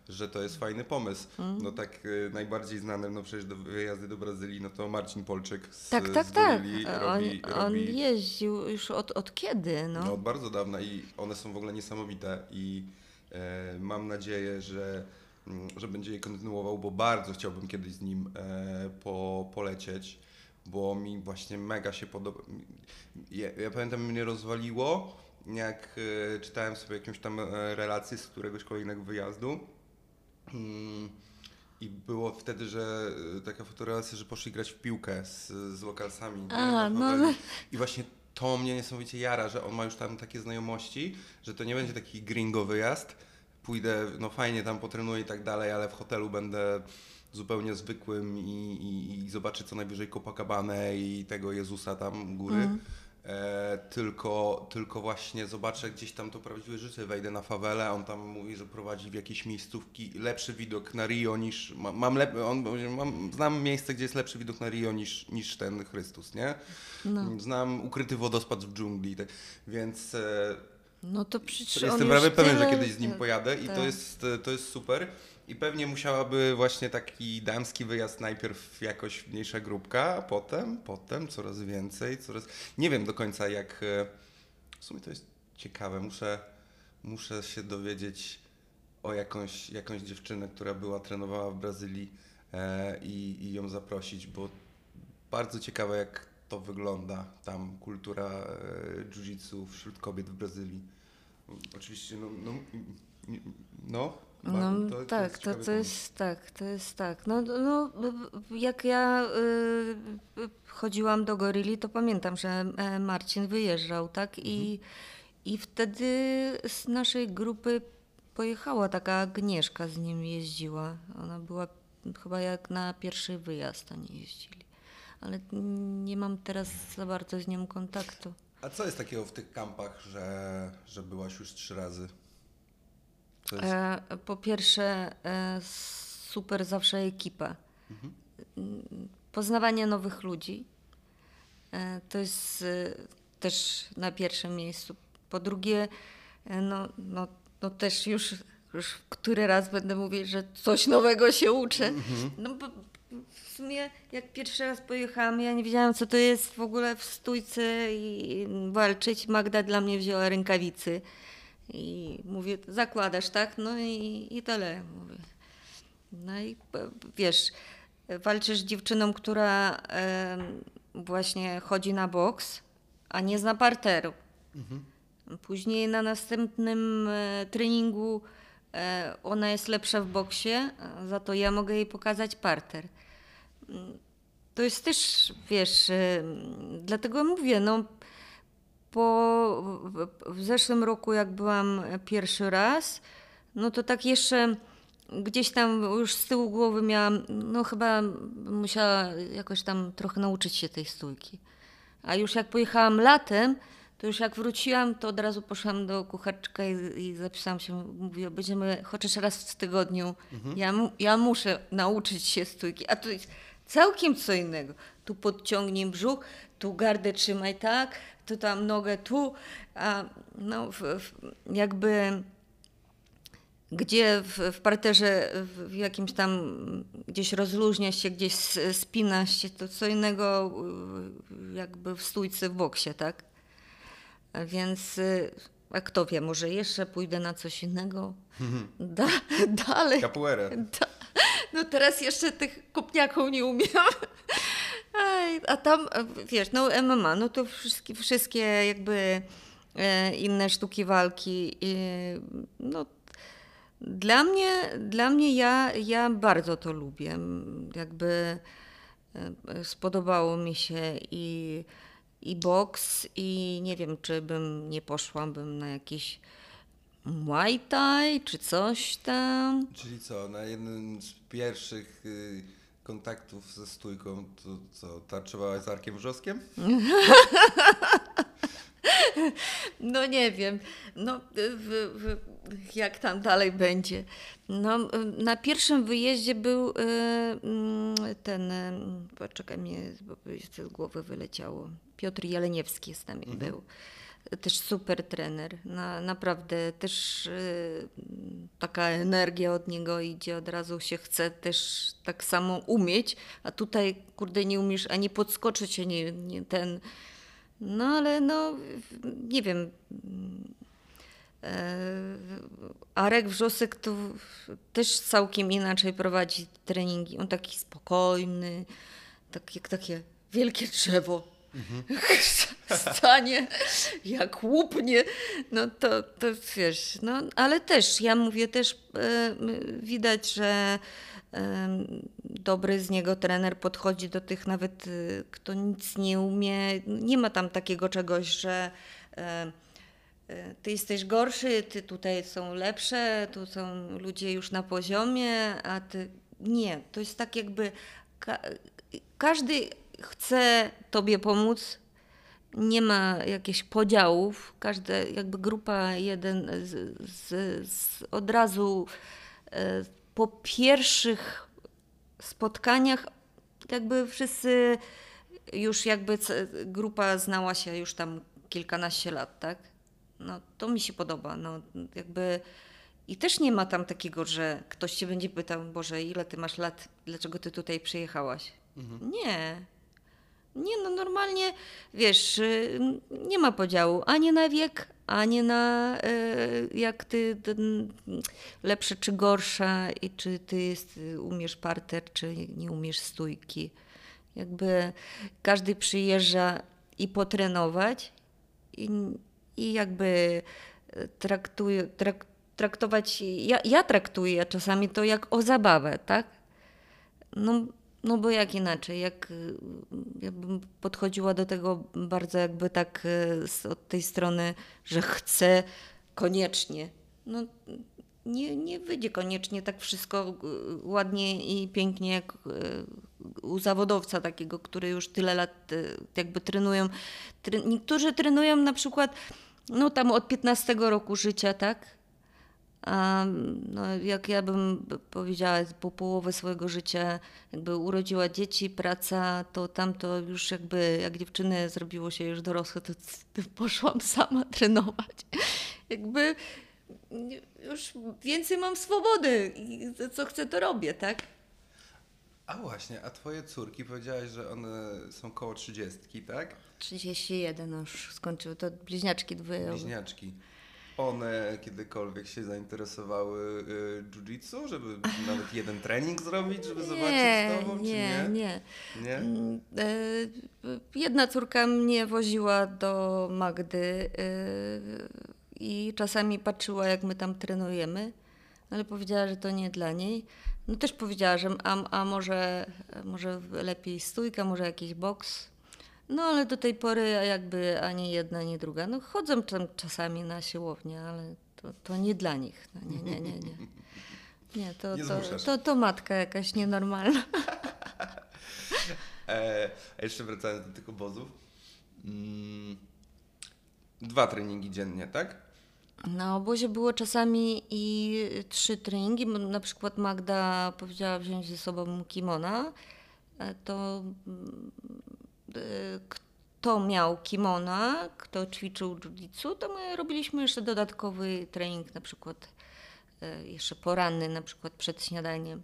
że to jest fajny pomysł. Mm. No tak e, najbardziej znanym, no przecież do wyjazdy do Brazylii, no to Marcin Polczyk z, Tak, tak, z tak. Gorilli On, robi, on robi jeździł już od, od kiedy, no? No, od bardzo dawna i one są w ogóle niesamowite i e, mam nadzieję, że, mm, że będzie je kontynuował, bo bardzo chciałbym kiedyś z nim e, po, polecieć, bo mi właśnie mega się podoba. Ja, ja pamiętam, mnie rozwaliło, jak e, czytałem sobie jakąś tam e, relację z któregoś kolejnego wyjazdu. Mm, I było wtedy, że e, taka fotorelacja, że poszli grać w piłkę z, z lokalsami. A, no, no. I właśnie to mnie niesamowicie jara, że on ma już tam takie znajomości, że to nie będzie taki gringo wyjazd. Pójdę, no fajnie tam potrenuję i tak dalej, ale w hotelu będę zupełnie zwykłym i, i, i zobaczę co najwyżej Copacabana i tego Jezusa tam góry. Mhm. E, tylko, tylko właśnie zobaczę gdzieś tam to prawdziwe życie, wejdę na fawelę, on tam mówi, że prowadzi w jakieś miejscówki, lepszy widok na Rio niż, ma- mam, lep, on, mam znam miejsce, gdzie jest lepszy widok na Rio niż, niż ten Chrystus, nie? No. Znam ukryty wodospad w dżungli, tak, więc e, No to przecież jestem prawie pewien, że tyle- kiedyś z nim pojadę i tak. to jest, to jest super. I pewnie musiałaby właśnie taki damski wyjazd najpierw jakoś mniejsza grupka, a potem, potem coraz więcej, coraz... Nie wiem do końca jak... e, W sumie to jest ciekawe, muszę, muszę się dowiedzieć o jakąś, jakąś dziewczynę, która była, trenowała w Brazylii e, i, i ją zaprosić, bo bardzo ciekawe jak to wygląda tam, kultura e, jiu-jitsu wśród kobiet w Brazylii. Oczywiście, no, no, no, No to, tak, jest to, ciekawy to jest tak, to jest tak. No, no jak ja y, y, chodziłam do Gorilli, to pamiętam, że e, Marcin wyjeżdżał, tak? I, I wtedy z naszej grupy pojechała taka Agnieszka, z nim jeździła. Ona była chyba jak na pierwszy wyjazd oni jeździli. Ale nie mam teraz za bardzo z nią kontaktu. A co jest takiego w tych kampach, że, że byłaś już trzy razy? Co jest? E, po pierwsze, e, super zawsze ekipa. Mm, Poznawanie nowych ludzi. E, to jest też na pierwszym miejscu. Po drugie, no, no, no też już, już który raz będę mówić, że coś nowego się uczę. No bo w sumie jak pierwszy raz pojechałam, ja nie wiedziałam co to jest w ogóle w stójce i walczyć. Magda dla mnie wzięła rękawicy. I mówię, zakładasz, tak? No i, i tyle. Mówię. No i wiesz, walczysz z dziewczyną, która właśnie chodzi na boks, a nie zna parteru. Później na następnym e, treningu e, ona jest lepsza w boksie, a za to ja mogę jej pokazać parter. Mm, To jest też, wiesz, e, dlatego mówię, no po, w, zeszłym roku, jak byłam pierwszy raz, no to tak jeszcze gdzieś tam już z tyłu głowy miałam, no chyba musiała jakoś tam trochę nauczyć się tej stójki. A już jak pojechałam latem, to już jak wróciłam, to od razu poszłam do kucharczka i, i zapisałam się, mówię, będziemy chociaż raz w tygodniu. Ja, mu, ja muszę nauczyć się stójki, a to jest całkiem co innego. Tu podciągnij brzuch, tu gardę trzymaj tak, tu tam nogę tu, a no w, w, jakby gdzie w, w parterze w, jakimś tam gdzieś rozluźnia się, gdzieś s- spina się, to co innego y, jakby w stójce w boksie, tak? Więc y, a kto wie, może jeszcze pójdę na coś innego. (laughs) Da, dalej. Capoeira. Da, no teraz jeszcze tych kopniaków nie umiem. A tam, e, wiesz, no MMA, no to wszystkie, wszystkie jakby e, inne sztuki walki. No, dla mnie, dla mnie ja, ja bardzo to lubię. Jakby e, spodobało mi się i, i boks i nie wiem, czy bym nie poszła bym na jakiś Muay Thai czy coś tam. Czyli co, na jednym z pierwszych y, kontaktów ze stójką, to co, tarczowałaś z Arkiem Wrzoskiem? (laughs) No nie wiem, no w, w, jak tam dalej będzie. No, na pierwszym wyjeździe był y, mm, ten, y, poczekaj mnie, bo z głowy wyleciało, Piotr Jeleniewski z nami był. Też super trener, na, naprawdę też y, taka energia od niego idzie, od razu się chce też tak samo umieć, a tutaj kurde nie umiesz ani podskoczyć, ani nie ten... No ale no, nie wiem. E, Arek Wrzosek to też całkiem inaczej prowadzi treningi. On taki spokojny, tak jak takie wielkie drzewo. (laughs) Stanie, jak łupnie, no to, to wiesz, no ale też, ja mówię też, e, widać, że dobry z niego trener podchodzi do tych nawet, e, kto nic nie umie. Nie ma tam takiego czegoś, że e, ty jesteś gorszy, ty tutaj są lepsze, tu są ludzie już na poziomie, a ty nie. To jest tak jakby ka każdy chce tobie pomóc. Nie ma jakichś podziałów. Każda jakby grupa jeden z, z, z od razu e, po pierwszych spotkaniach jakby wszyscy już jakby grupa znała się już tam kilkanaście lat, tak? No to mi się podoba. No jakby i też nie ma tam takiego, że ktoś cię będzie pytał, Boże, ile ty masz lat, dlaczego ty tutaj przyjechałaś? Nie. Nie, no normalnie, wiesz, y, nie ma podziału ani na wiek, ani na y, jak ty ten, lepsza czy gorsza i czy ty jest, umiesz parter, czy nie umiesz stójki. Jakby każdy przyjeżdża i potrenować i, i jakby traktuje, trak, traktować, ja, ja traktuję czasami to jak o zabawę, tak? No, no bo jak inaczej, jak y, ja bym podchodziła do tego bardzo jakby tak y, od tej strony, że chcę koniecznie. No nie, nie wyjdzie koniecznie tak wszystko y, ładnie i pięknie jak u zawodowca takiego, który już tyle lat jakby trenują. Tre- Niektórzy trenują na przykład no tam od 15 roku życia, tak? A no, jak ja bym powiedziała, po połowę swojego życia jakby urodziła dzieci, praca, to tam to już jakby, jak dziewczyny zrobiło się już dorosłe, to, poszłam (laughs) sama trenować. Jakby już więcej mam swobody i co chcę, to robię, tak? A właśnie, a twoje córki powiedziałaś, że one są koło trzydziestki, tak? 31 no już skończyły, to bliźniaczki dwie. Bliźniaczki. One kiedykolwiek się zainteresowały y, jiu-jitsu, żeby nawet jeden trening zrobić, żeby zobaczyć z tobą, czy nie, nie? nie. Nie? Mm, e, Jedna córka mnie woziła do Magdy e, i czasami patrzyła, jak my tam trenujemy, ale powiedziała, że to nie dla niej. No też powiedziała, że a, a może, może lepiej stójka, może jakiś boks. No ale do tej pory jakby ani jedna, ani druga. No chodzą tam czasami na siłownię, ale to, to nie dla nich. No, nie, nie, nie, nie. Nie, to, Nie to, to, to matka jakaś nienormalna. (laughs) E, a jeszcze wracając do tych obozów. Mm, dwa treningi dziennie, tak? Na obozie było czasami i trzy treningi. Na przykład Magda powiedziała wziąć ze sobą kimona. E, To kto miał kimona, kto ćwiczył jiu-jitsu, to my robiliśmy jeszcze dodatkowy trening, na przykład e, jeszcze poranny, na przykład przed śniadaniem.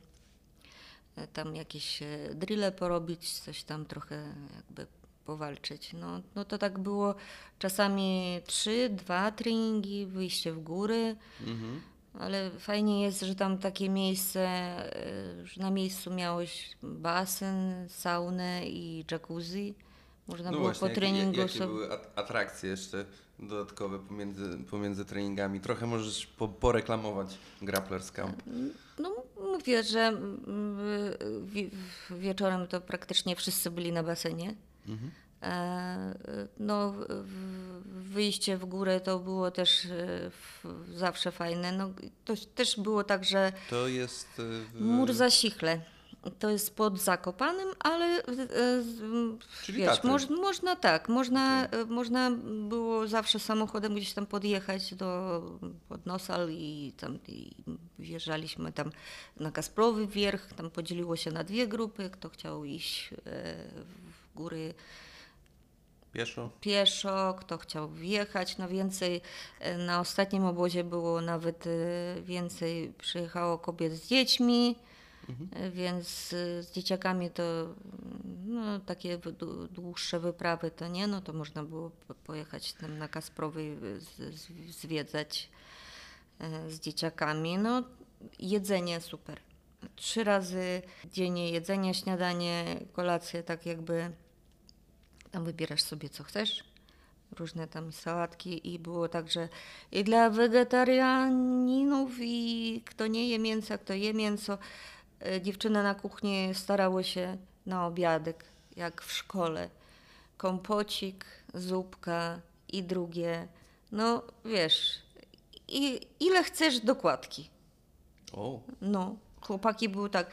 E, Tam jakieś e, drille porobić, coś tam trochę jakby powalczyć. No, no to tak było czasami trzy, dwa treningi, wyjście w góry, Mhm. Ale fajnie jest, że tam takie miejsce, e, że na miejscu miałeś basen, saunę i jacuzzi. Można było po jakie- treningu jakie sobie... były at- atrakcje jeszcze dodatkowe pomiędzy, pomiędzy treningami? Trochę możesz po, poreklamować Grapplers Camp. No mówię, że mm, wi- wieczorem to praktycznie wszyscy byli na basenie. Mhm. E, No, wyjście w górę to było też e, zawsze fajne. No, to też było tak, że To jest... y, w- mur za sichle. To jest pod Zakopanem, ale e, Czyli wiesz, moż, można tak, można, e, można było zawsze samochodem gdzieś tam podjechać do Podnosal i tam i wjeżdżaliśmy tam na Kasprowy Wierch, tam podzieliło się na dwie grupy, kto chciał iść e, w góry Pieszo? pieszo, kto chciał wjechać, no więcej, e, na ostatnim obozie było nawet e, więcej, przyjechało kobiet z dziećmi, e, więc z dzieciakami to mm, no, takie dłuższe wyprawy to nie, no to można było po- pojechać tam na Kasprowy zwiedzać z dzieciakami. No jedzenie super. Trzy razy dziennie jedzenie, śniadanie, kolację, tak jakby tam wybierasz sobie co chcesz, różne tam sałatki i było także i dla wegetarianinów i kto nie je mięsa, kto je mięso. E, Dziewczyny na kuchni starały się na obiadek, jak w szkole. Kompocik, zupka i drugie. No wiesz, i ile chcesz dokładki. O, No, chłopaki były tak,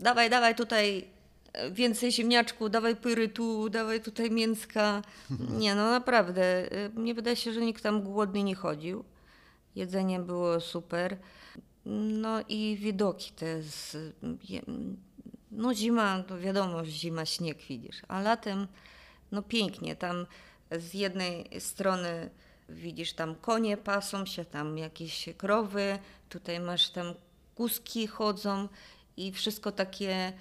dawaj, dawaj tutaj więcej ziemniaczku, dawaj pyry tu, dawaj tutaj mięska. Nie, no naprawdę, e, mnie wydaje się, że nikt tam głodny nie chodził. Jedzenie było super. No i widoki te z, no zima, to wiadomo, że zima, śnieg widzisz, a latem no pięknie, tam z jednej strony widzisz tam konie pasą się, tam jakieś krowy, tutaj masz tam kuski chodzą i wszystko takie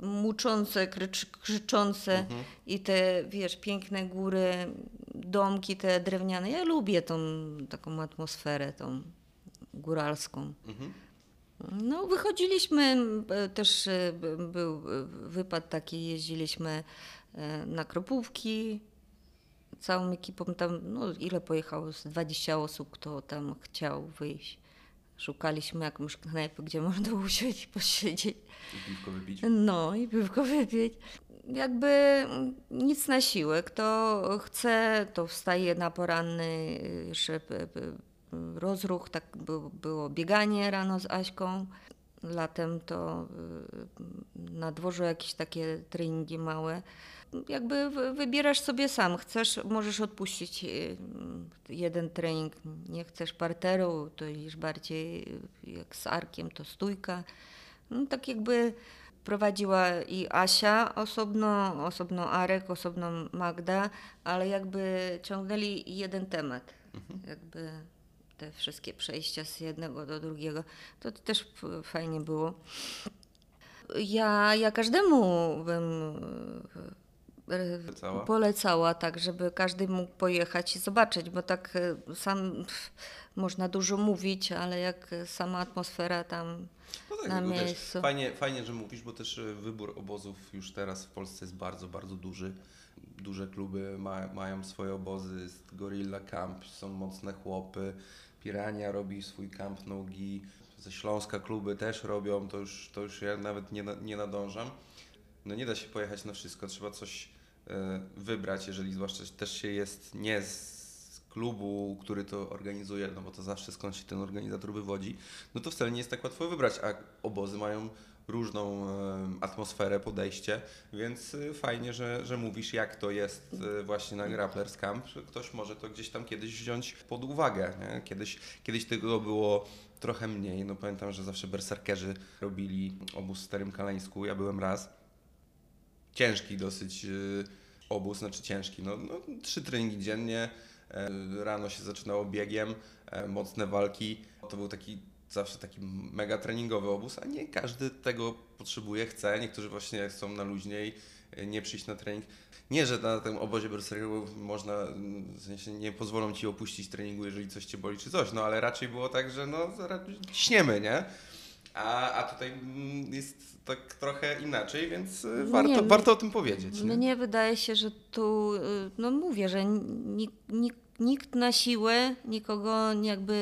muczące, krycz, krzyczące i te, wiesz, piękne góry, domki te drewniane. Ja lubię tą taką atmosferę, tą góralską. No, wychodziliśmy, e, też e, był e, wypad taki, jeździliśmy na Kropówki, całą ekipą tam, no ile pojechało, z 20 osób, kto tam chciał wyjść. Szukaliśmy jakąś knajpę, gdzie można (laughs) usiąść i posiedzieć. i piwko wypić. No i piwko wypić. Jakby nic na siłę. Kto chce, to wstaje na poranny jeszcze p- p- rozruch. Tak było, bieganie rano z Aśką. Latem to y, na dworzu jakieś takie treningi małe. Jakby wy- wybierasz sobie sam. Chcesz, możesz odpuścić y, jeden trening. Nie chcesz parteru, to idziesz bardziej y, jak z arkiem, to stójka. No, tak jakby prowadziła i Asia osobno, osobno Arek, osobno Magda, ale jakby ciągnęli jeden temat. Jakby te wszystkie przejścia z jednego do drugiego. To też fajnie było. Ja, ja każdemu bym e, Polecała? polecała, tak, żeby każdy mógł pojechać i zobaczyć, bo tak e, sam pff, można dużo mówić, ale jak sama atmosfera tam No tak, na miejscu. Fajnie, fajnie, że mówisz, bo też e, wybór obozów już teraz w Polsce jest bardzo, bardzo duży. Duże kluby ma, mają swoje obozy, jest Gorilla Camp, są mocne chłopy, Pirania robi swój camp nogi, ze Śląska kluby też robią, to już, to już ja nawet nie, nie nadążam. No nie da się pojechać na wszystko, trzeba coś wybrać, jeżeli zwłaszcza też się jest nie z klubu, który to organizuje, no bo to zawsze skąd się ten organizator wywodzi, no to wcale nie jest tak łatwo wybrać, a obozy mają różną e, atmosferę, podejście, więc e, fajnie, że, że mówisz, jak to jest e, właśnie na Grapplers Camp, ktoś może to gdzieś tam kiedyś wziąć pod uwagę. Nie? Kiedyś, kiedyś tego było trochę mniej, no pamiętam, że zawsze berserkerzy robili obóz w Starym Kaleńsku, ja byłem raz, ciężki dosyć y, obóz, znaczy ciężki, no, no trzy treningi dziennie, e, rano się zaczynało biegiem, e, mocne walki, to był taki zawsze taki mega treningowy obóz, a nie każdy tego potrzebuje, chce, niektórzy właśnie chcą na luźniej, nie przyjść na trening. Nie, że na tym obozie berserkowym można, w sensie nie pozwolą ci opuścić treningu, jeżeli coś cię boli czy coś, no ale raczej było tak, że no raczej śniemy, nie? A, a tutaj mm, jest tak trochę inaczej, więc y, warto, Nie, warto o tym powiedzieć. Nie? Mnie wydaje się, że tu, y, no mówię, że nikt, nikt, nikt na siłę, nikogo jakby.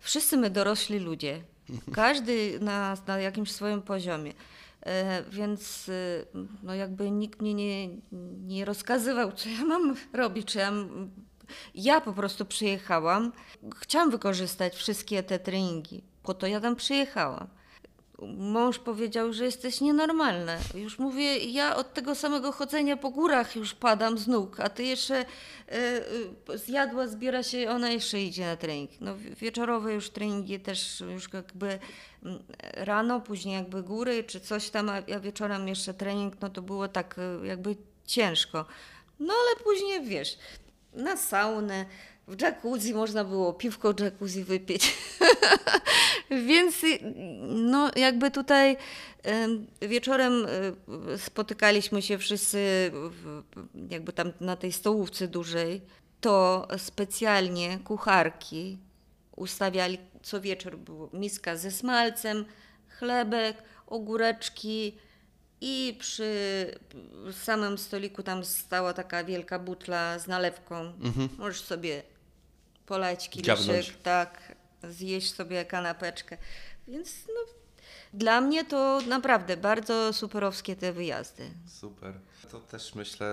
Wszyscy my dorośli ludzie. (laughs) Każdy na, na jakimś swoim poziomie. E, Więc y, no jakby nikt mnie nie, nie rozkazywał, co ja mam robić, czy ja, ja po prostu przyjechałam. Chciałam wykorzystać wszystkie te treningi, po to ja tam przyjechałam. Mąż powiedział, że jesteś nienormalna. Już mówię, ja od tego samego chodzenia po górach już padam z nóg, a ty jeszcze e, e, zjadła, zbiera się, ona jeszcze idzie na trening. No, wi- wieczorowe już treningi też już jakby mm, rano, później jakby góry czy coś tam, a ja wieczorem jeszcze trening, no to było tak e, jakby ciężko. No ale później wiesz, na saunę, w jacuzzi można było piwko jacuzzi wypić. (laughs) Więc y, no jakby tutaj em, wieczorem y, spotykaliśmy się wszyscy jakby tam na tej stołówce dużej, to specjalnie kucharki ustawiali co wieczór było miska ze smalcem, chlebek, ogóreczki i przy samym stoliku tam stała taka wielka butla z nalewką. Możesz sobie polać kieliszek, tak, zjeść sobie kanapeczkę. Więc no, dla mnie to naprawdę bardzo superowskie te wyjazdy. Super. To też myślę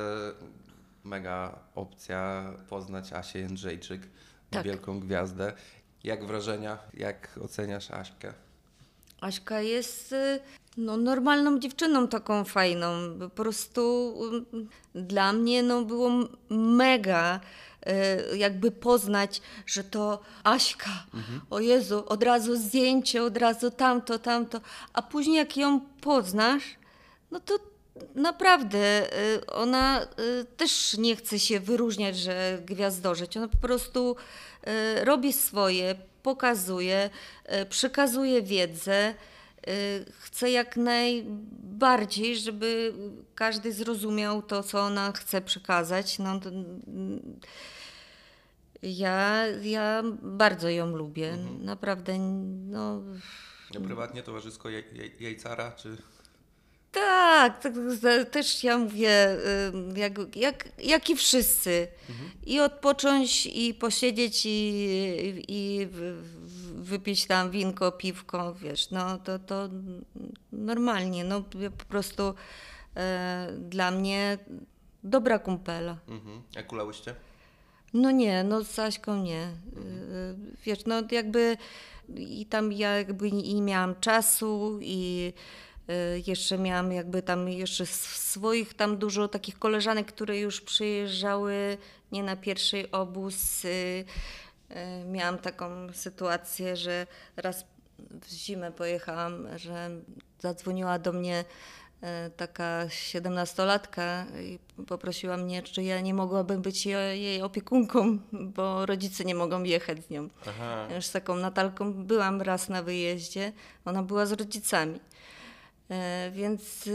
mega opcja poznać Asię Jędrzejczyk, Tak. wielką gwiazdę. Jak wrażenia? Jak oceniasz Aśkę? Aśka jest y, no, normalną dziewczyną taką fajną. Po prostu y, dla mnie no, było mega jakby poznać, że to Aśka. O Jezu, od razu zdjęcie, od razu tamto, tamto. A później jak ją poznasz, no to naprawdę y, ona y, też nie chce się wyróżniać, że gwiazdorzeć. Ona po prostu robi swoje, pokazuje, przekazuje wiedzę. Y, Chce jak najbardziej, żeby każdy zrozumiał to, co ona chce przekazać. No, to, mm, ja, ja bardzo ją lubię. Naprawdę. No, No, prywatnie, towarzysko jaj, jaj, jajcara, czy... Tak, tak, też ja mówię, ym, jak, jak, jak i wszyscy. I odpocząć, i posiedzieć, i, i w- wypić tam winko, piwko, wiesz, no to, to normalnie, no po prostu e, dla mnie dobra kumpela. Mhm. Jak kulałyście? No nie, no z nie. Y, Wiesz, no jakby i tam ja jakby i miałam czasu i y, jeszcze miałam jakby tam jeszcze swoich tam dużo takich koleżanek, które już przyjeżdżały nie na pierwszy obóz. Y, y, Miałam taką sytuację, że raz w zimę pojechałam, że zadzwoniła do mnie e, taka siedemnastolatka i poprosiła mnie, czy ja nie mogłabym być jej opiekunką, bo rodzice nie mogą jechać z nią. Aha. Już z taką Natalką byłam raz na wyjeździe, ona była z rodzicami. E, Więc y,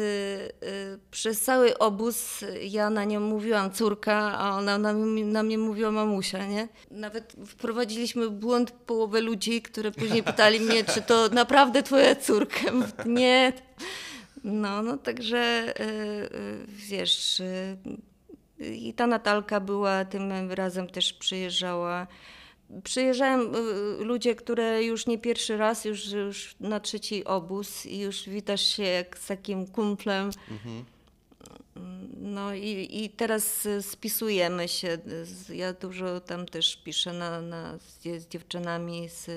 y, przez cały obóz ja na nią mówiłam córka, a ona na, na mnie mówiła mamusia, nie? Nawet wprowadziliśmy błąd połowę ludzi, które później (laughs) pytali mnie, czy to naprawdę twoja córka. Nie. No, no także y, wiesz, i ta Natalka była, tym razem też przyjeżdżała. Przyjeżdżają y, ludzie, które już nie pierwszy raz, już, już na trzeci obóz i już witasz się jak z takim kumplem. No i, i teraz y, spisujemy się. Ja dużo tam też piszę na, na, z, z dziewczynami, z,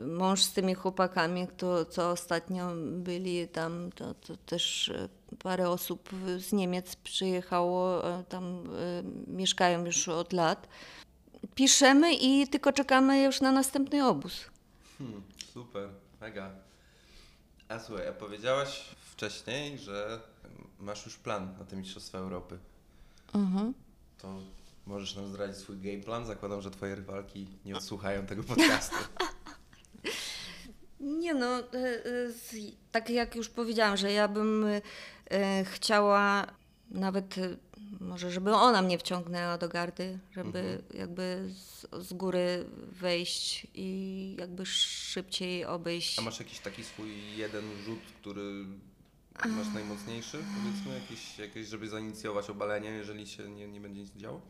mąż z tymi chłopakami, kto, co ostatnio byli tam, to, to też y, parę osób z Niemiec przyjechało, y, tam y, mieszkają już od lat. Piszemy i tylko czekamy już na następny obóz. Hmm, super, mega. A słuchaj, a powiedziałaś wcześniej, że masz już plan na te Mistrzostwa Europy. Mhm. To możesz nam zdradzić swój game plan? Zakładam, że twoje rywalki nie odsłuchają tego podcastu. (laughs) Nie no, e, e, tak jak już powiedziałam, że ja bym e, chciała nawet e, może, żeby ona mnie wciągnęła do gardy, żeby jakby z, z góry wejść i jakby szybciej obejść. A masz jakiś taki swój jeden rzut, który masz najmocniejszy? Powiedzmy, jakiś, jakiś żeby zainicjować obalenie, jeżeli się nie, nie będzie nic działo?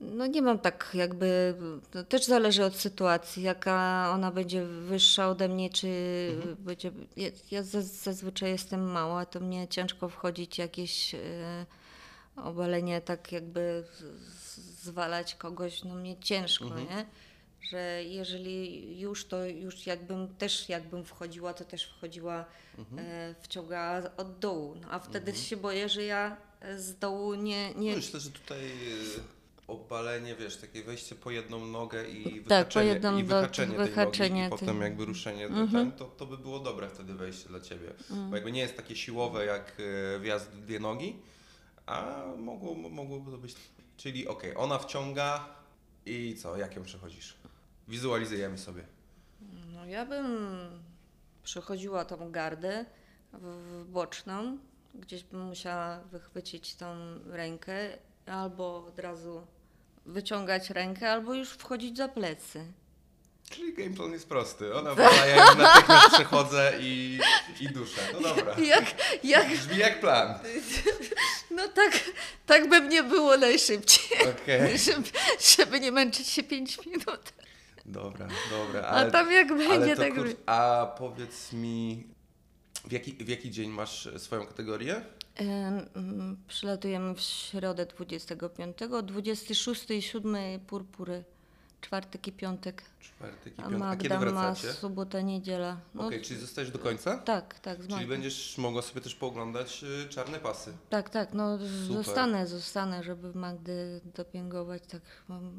No nie mam tak jakby, to też zależy od sytuacji, jaka ona będzie wyższa ode mnie, czy będzie, ja, ja zaz- zazwyczaj jestem mała, to mnie ciężko wchodzić jakieś e, obalenie, tak jakby zwalać kogoś, no mnie ciężko, nie? że jeżeli już, to już jakbym też jakbym wchodziła, to też wchodziła e, wciąga od dołu. No, a wtedy się boję, że ja e, z dołu nie... nie... No myślę, że tutaj obalenie, wiesz, takie wejście po jedną nogę i Tak, po wyhaczenie, jedną i do- wyhaczenie, tej wyhaczenie nogi i tej- potem jakby ruszenie do ten, to, to by było dobre wtedy wejście dla Ciebie. Bo jakby nie jest takie siłowe jak y, wjazd dwie nogi, a mogło, mogłoby to być... Czyli okej, ona wciąga i co, jak ją przechodzisz? Wizualizujemy sobie. No ja bym przechodziła tą gardę w, w boczną, gdzieś bym musiała wychwycić tą rękę, albo od razu wyciągać rękę, albo już wchodzić za plecy. Czyli gameplan jest prosty. Ona (laughs) wala, ja ją natychmiast przechodzę i, i duszę. No dobra. Jak, jak, Brzmi jak plan. (laughs) no tak, tak by mnie było najszybciej, Okej. (laughs) żeby, żeby nie męczyć się 5 minut. Dobra, dobra. A tam jak będzie, ale tak kur... by- A powiedz mi, w jaki, w jaki dzień masz swoją kategorię? Mm, Przylatujemy w środę 25, 26 i 7 purpury, czwartek i piątek. Czwartek i A piątek. A kiedy Magda ma wracacie? sobota, niedziela. No, Okej, czyli zostajesz do końca? Tak, tak, z Czyli Magdą. będziesz mogła sobie też pooglądać y, czarne pasy. Tak, tak, no Super. zostanę, zostanę, żeby Magdy dopingować. Tak.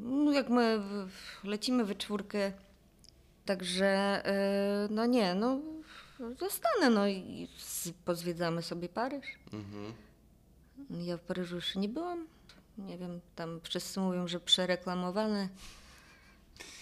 No, jak my w- lecimy we czwórkę, także y, no nie, no zostanę, no i z- pozwiedzamy sobie Paryż. Mhm. Ja w Paryżu jeszcze nie byłam. Nie wiem, tam wszyscy mówią, że przereklamowane,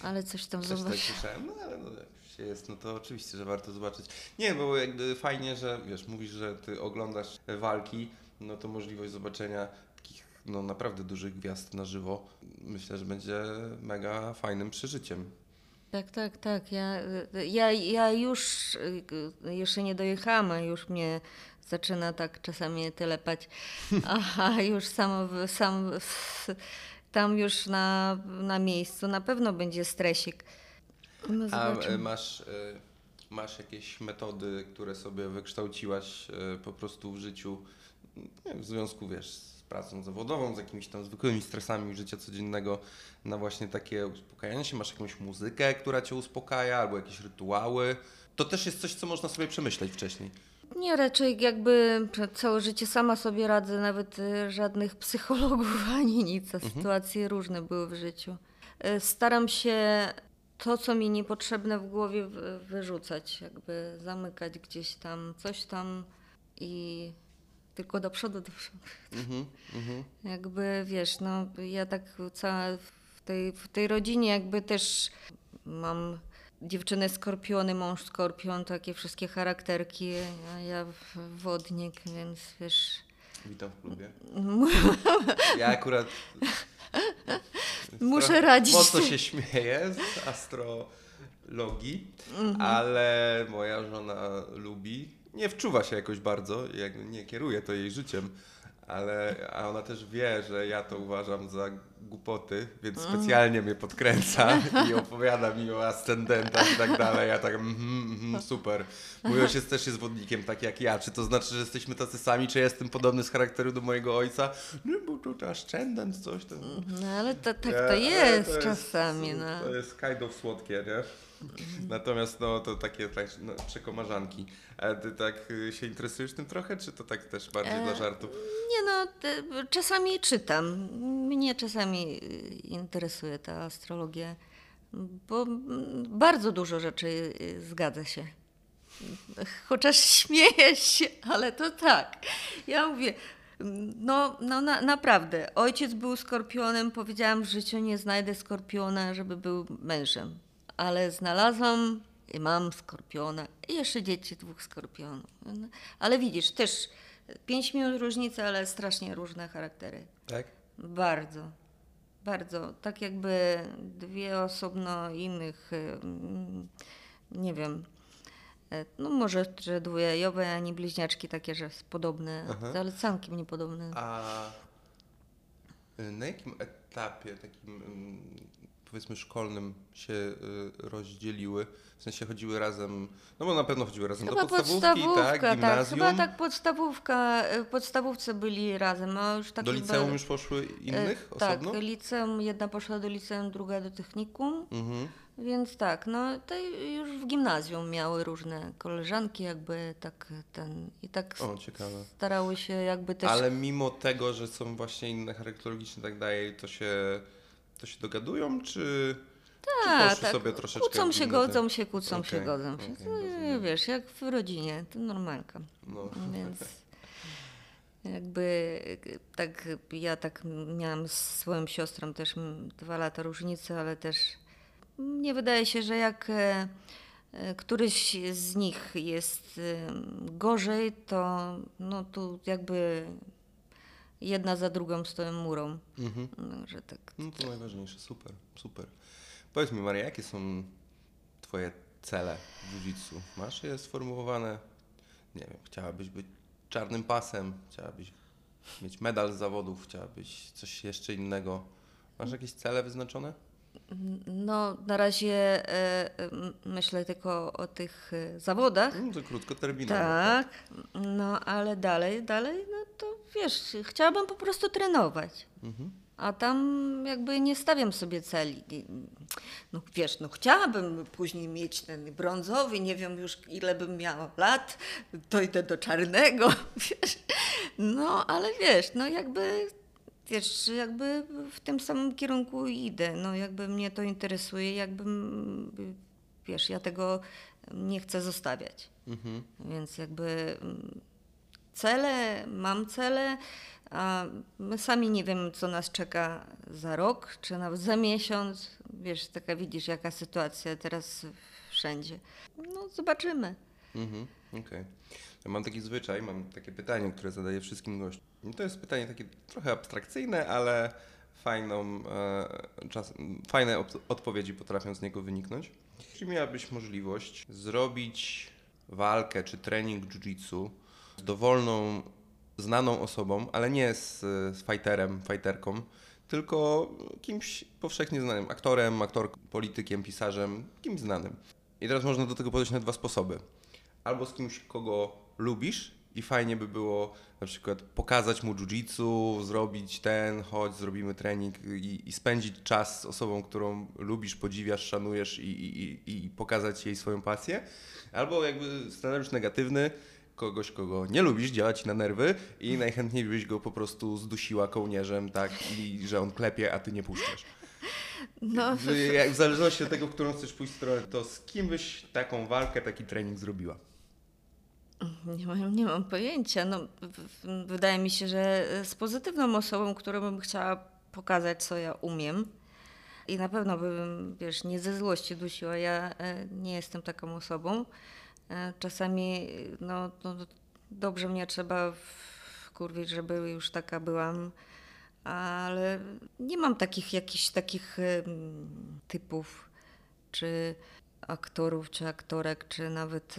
ale coś tam Coś tak zobaczę. słyszałem, no ale no, jak już się jest, no to oczywiście, że warto zobaczyć. Nie, bo jakby fajnie, że wiesz, mówisz, że ty oglądasz walki, no to możliwość zobaczenia takich no naprawdę dużych gwiazd na żywo, myślę, że będzie mega fajnym przeżyciem. Tak, tak, tak. Ja, ja, ja już y, jeszcze nie dojechałam, a już mnie zaczyna tak czasami telepać. (laughs) Aha, już sam, sam tam już na, na miejscu na pewno będzie stresik. No A e, masz, e, masz jakieś metody, które sobie wykształciłaś e, po prostu w życiu, w związku, wiesz, pracą zawodową, z jakimiś tam zwykłymi stresami życia codziennego, na właśnie takie uspokajanie się? Masz jakąś muzykę, która cię uspokaja, albo jakieś rytuały? To też jest coś, co można sobie przemyśleć wcześniej. Nie, raczej jakby całe życie sama sobie radzę, nawet y, żadnych psychologów (laughs) ani nic, a sytuacje różne były w życiu. Y, Staram się to, co mi niepotrzebne w głowie wy- wyrzucać, jakby zamykać gdzieś tam, coś tam i tylko do przodu, do przodu. Mhm, mhm. Jakby wiesz, no ja tak cała w tej, w tej rodzinie jakby też mam dziewczynę skorpiony, mąż skorpion, takie wszystkie charakterki, a ja wodnik, więc wiesz. Witam w klubie. (laughs) Ja akurat Muszę radzić. Mocno się śmieję z astrologii, Mhm. ale moja żona lubi. Nie wczuwa się jakoś bardzo, jakby nie kieruje to jej życiem, ale a ona też wie, że ja to uważam za głupoty, więc Mhm. specjalnie mnie podkręca (laughs) i opowiada mi o ascendentach i tak dalej. Ja tak, mhm, mhm, super. Mój ojciec też jest wodnikiem, tak jak ja. Czy to znaczy, że jesteśmy tacy sami? Czy ja jestem podobny z charakteru do mojego ojca? Nie, bo to ascendent, coś tam. No ale to, tak to jest to czasami. No. To jest kind of słodkie, nie? Natomiast no to takie tak, no, przekomarzanki. A ty tak y, się interesujesz tym trochę, czy to tak też bardziej E, dla żartu? Nie no, te, czasami czytam. Mnie czasami y, interesuje ta astrologia, bo mm, bardzo dużo rzeczy y, zgadza się. Chociaż (laughs) śmieję się, ale to tak. Ja mówię, no, no na, naprawdę. Ojciec był skorpionem, powiedziałam, w życiu nie znajdę skorpiona, żeby był mężem. Ale znalazłam i mam skorpiona i jeszcze dzieci dwóch skorpionów. Ale widzisz, też pięć minut różnicy, ale strasznie różne charaktery. Tak? Bardzo, bardzo. Tak jakby dwie osobno innych, nie wiem, e, no może że dwujajowe, ani bliźniaczki takie, że podobne, Aha. ale całkiem niepodobne. A y, na jakim etapie takim powiedzmy szkolnym się y, rozdzieliły? W sensie chodziły razem, no bo na pewno chodziły razem Chyba do podstawówki, tak? tak, Gimnazjum. chyba tak podstawówka, y, podstawówce byli razem, a już tak do liceum już poszły innych E, osobno? Tak, liceum, jedna poszła do liceum, druga do technikum, Mhm. więc tak, no to już w gimnazjum miały różne koleżanki jakby tak ten i tak O, ciekawe. starały się jakby też... Ale mimo tego, że są właśnie inne charakterologiczne i tak dalej, to się, to się dogadują, czy, czy Tak, tak. sobie troszeczkę Kłócą się, godzą się, kłócą się, Okej, godzą się. rozumiem. wiesz, jak w rodzinie, to normalka. No. (laughs) Więc jakby tak ja tak miałam z swoją siostrą też dwa lata różnicy, ale też nie wydaje się, że jak e, e, któryś z nich jest e, gorzej, to no tu jakby jedna za drugą stoją murą. Mhm. No, że tak. No to najważniejsze, super, super. Powiedz mi Maria, jakie są twoje cele w jiu-jitsu? Masz je sformułowane? Nie wiem, chciałabyś być czarnym pasem, chciałabyś mieć medal z zawodów, chciałabyś coś jeszcze innego. Masz jakieś cele wyznaczone? No na razie e, m, myślę tylko o tych e, zawodach. No to krótkoterminowe. Tak, no ale dalej, dalej, no to wiesz, chciałabym po prostu trenować. Mhm. A tam jakby nie stawiam sobie celi. No wiesz, no chciałabym później mieć ten brązowy, nie wiem już ile bym miała lat, dojdę do czarnego, (laughs) wiesz. No ale wiesz, no jakby, wiesz, jakby w tym samym kierunku idę. No jakby mnie to interesuje, jakbym, wiesz, ja tego nie chcę zostawiać. Mhm. Więc jakby mm, cele, mam cele, a my sami nie wiemy, co nas czeka za rok, czy nawet za miesiąc. Wiesz, taka widzisz, jaka sytuacja teraz wszędzie. No, zobaczymy. Mhm, okej. Ja mam taki zwyczaj, mam takie pytanie, które zadaję wszystkim gościom. To jest pytanie takie trochę abstrakcyjne, ale fajną, e, czas, fajne odpowiedzi potrafią z niego wyniknąć. Jeśli miałabyś możliwość zrobić walkę czy trening jiu-jitsu dowolną, znaną osobą, ale nie z, z fighterem, fighterką, tylko kimś powszechnie znanym, aktorem, aktorką, politykiem, pisarzem, kimś znanym. I teraz można do tego podejść na dwa sposoby. Albo z kimś, kogo lubisz i fajnie by było na przykład pokazać mu jiu-jitsu, zrobić ten, chodź, zrobimy trening i, i spędzić czas z osobą, którą lubisz, podziwiasz, szanujesz i, i, i, i pokazać jej swoją pasję. Albo jakby scenariusz negatywny, kogoś, kogo nie lubisz, działa ci na nerwy i najchętniej byś go po prostu zdusiła kołnierzem, tak, i że on klepie, a ty nie puszczasz. No, W, jak, w zależności od tego, w którą chcesz pójść stronę, to z kim byś taką walkę, taki trening zrobiła? nie mam, nie mam pojęcia. No, wydaje mi się, że z pozytywną osobą, którą bym chciała pokazać, co ja umiem. I na pewno bym, wiesz, nie ze złości dusiła. Ja e, nie jestem taką osobą. E, Czasami, no, no dobrze mnie trzeba wkurwić, żeby już taka byłam, ale nie mam takich jakichś takich typów, czy aktorów, czy aktorek, czy nawet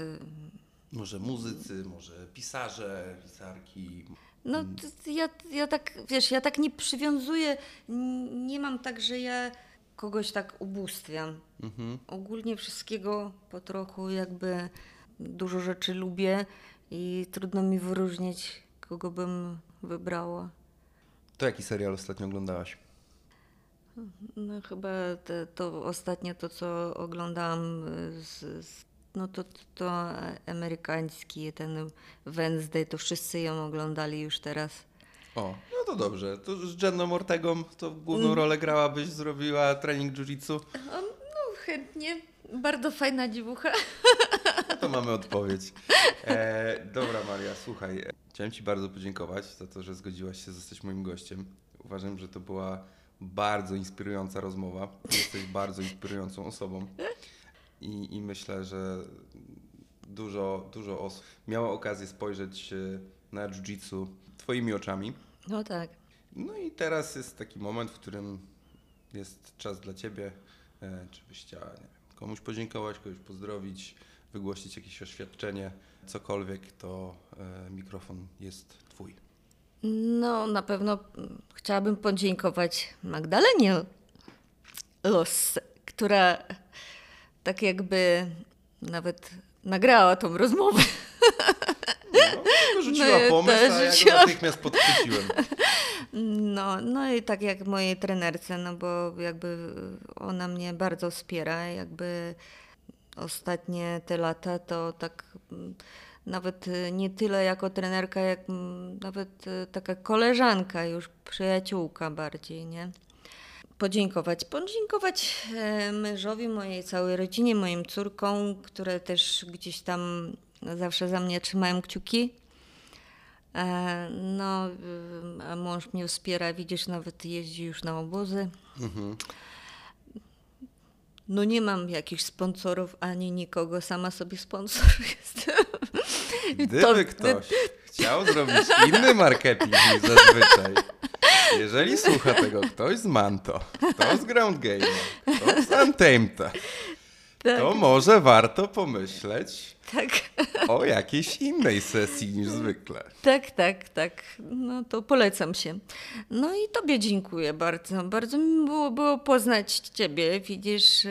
Może muzycy, może pisarze, pisarki. No t- ja, ja tak, wiesz, ja tak nie przywiązuję, nie mam tak, że ja kogoś tak ubóstwiam. Mhm. Ogólnie wszystkiego po trochu jakby dużo rzeczy lubię i trudno mi wyróżnić, kogo bym wybrała. To jaki serial ostatnio oglądałaś? No chyba te, to ostatnio to, co oglądałam, y, z, z, no to, to amerykański, ten Wednesday, to wszyscy ją oglądali już teraz. O, no to dobrze. To z Jenną Ortegą to główną Mm. rolę grałabyś, zrobiła trening jiu-jitsu. No chętnie, bardzo fajna dziewucha. (laughs) No (laughs) to mamy odpowiedź. E, dobra Maria, słuchaj. e, Chciałem Ci bardzo podziękować za to, że zgodziłaś się zostać moim gościem. Uważam, że to była bardzo inspirująca rozmowa. Jesteś bardzo inspirującą osobą. I, i myślę, że dużo, dużo osób miało okazję spojrzeć na jiu-jitsu Twoimi oczami. No tak. No i teraz jest taki moment, w którym jest czas dla Ciebie, e, czy byś chciała nie wiem, komuś podziękować, kogoś pozdrowić, wygłosić jakieś oświadczenie, cokolwiek, to e, mikrofon jest Twój. No na pewno chciałabym podziękować Magdalenie Los, która tak jakby nawet nagrała tą rozmowę. No, rzuciła No, pomysł, a ja rzuciła. natychmiast podchwyciłem. No, no i tak jak mojej trenerce, no bo jakby ona mnie bardzo wspiera, jakby ostatnie te lata to tak mm, nawet y, nie tyle jako trenerka, jak mm, nawet y, taka koleżanka, już przyjaciółka bardziej, nie? Podziękować. Podziękować e, mężowi, mojej całej rodzinie, moim córkom, które też gdzieś tam zawsze za mnie trzymają kciuki. E, No, y, a mąż mnie wspiera, widzisz, nawet jeździ już na obozy. No nie mam jakichś sponsorów ani nikogo, sama sobie sponsor (laughs) jestem. Gdyby To- ktoś chciał zrobić inny marketing niż zazwyczaj, jeżeli słucha tego ktoś z Manto, kto z Ground Game, kto z Untameda, Tak, to może warto pomyśleć tak, o jakiejś innej sesji niż zwykle. tak, tak, tak. No to polecam się. No i tobie dziękuję bardzo. Bardzo mi było, było poznać ciebie. Widzisz,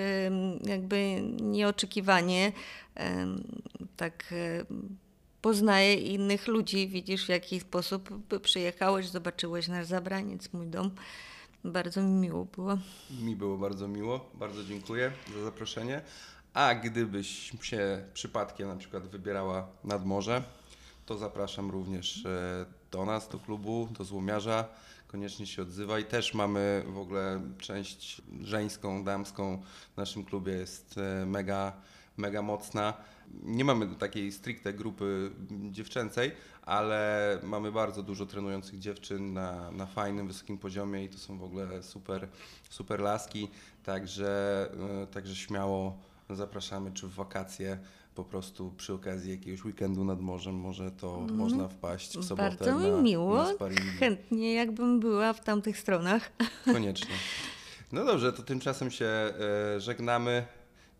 jakby nieoczekiwanie tak poznaję innych ludzi. Widzisz, w jaki sposób przyjechałeś, zobaczyłeś nasz zabraniec, mój dom. Bardzo mi miło było. Mi było bardzo miło, bardzo dziękuję za zaproszenie. A gdybyś się przypadkiem na przykład wybierała nad morze, to zapraszam również e, do nas, do klubu, do Złomiarza. Koniecznie się odzywaj. Też mamy w ogóle część żeńską, damską w naszym klubie jest e, mega, mega mocna. Nie mamy takiej stricte grupy dziewczęcej, ale mamy bardzo dużo trenujących dziewczyn na, na fajnym, wysokim poziomie i to są w ogóle super, super laski. Także, e, także śmiało zapraszamy, czy w wakacje, po prostu przy okazji jakiegoś weekendu nad morzem, może to można wpaść w sobotę Bardzo mi na, miło. na sparingi. Chętnie, jakbym była w tamtych stronach. Koniecznie. No dobrze, to tymczasem się e, żegnamy.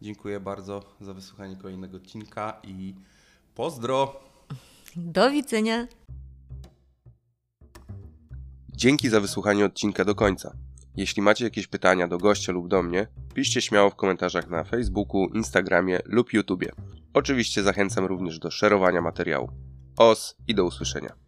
Dziękuję bardzo za wysłuchanie kolejnego odcinka i pozdro! Do widzenia. Dzięki za wysłuchanie odcinka do końca. Jeśli macie jakieś pytania do gościa lub do mnie, piszcie śmiało w komentarzach na Facebooku, Instagramie lub YouTubie. Oczywiście zachęcam również do szerowania materiału. Os i do usłyszenia.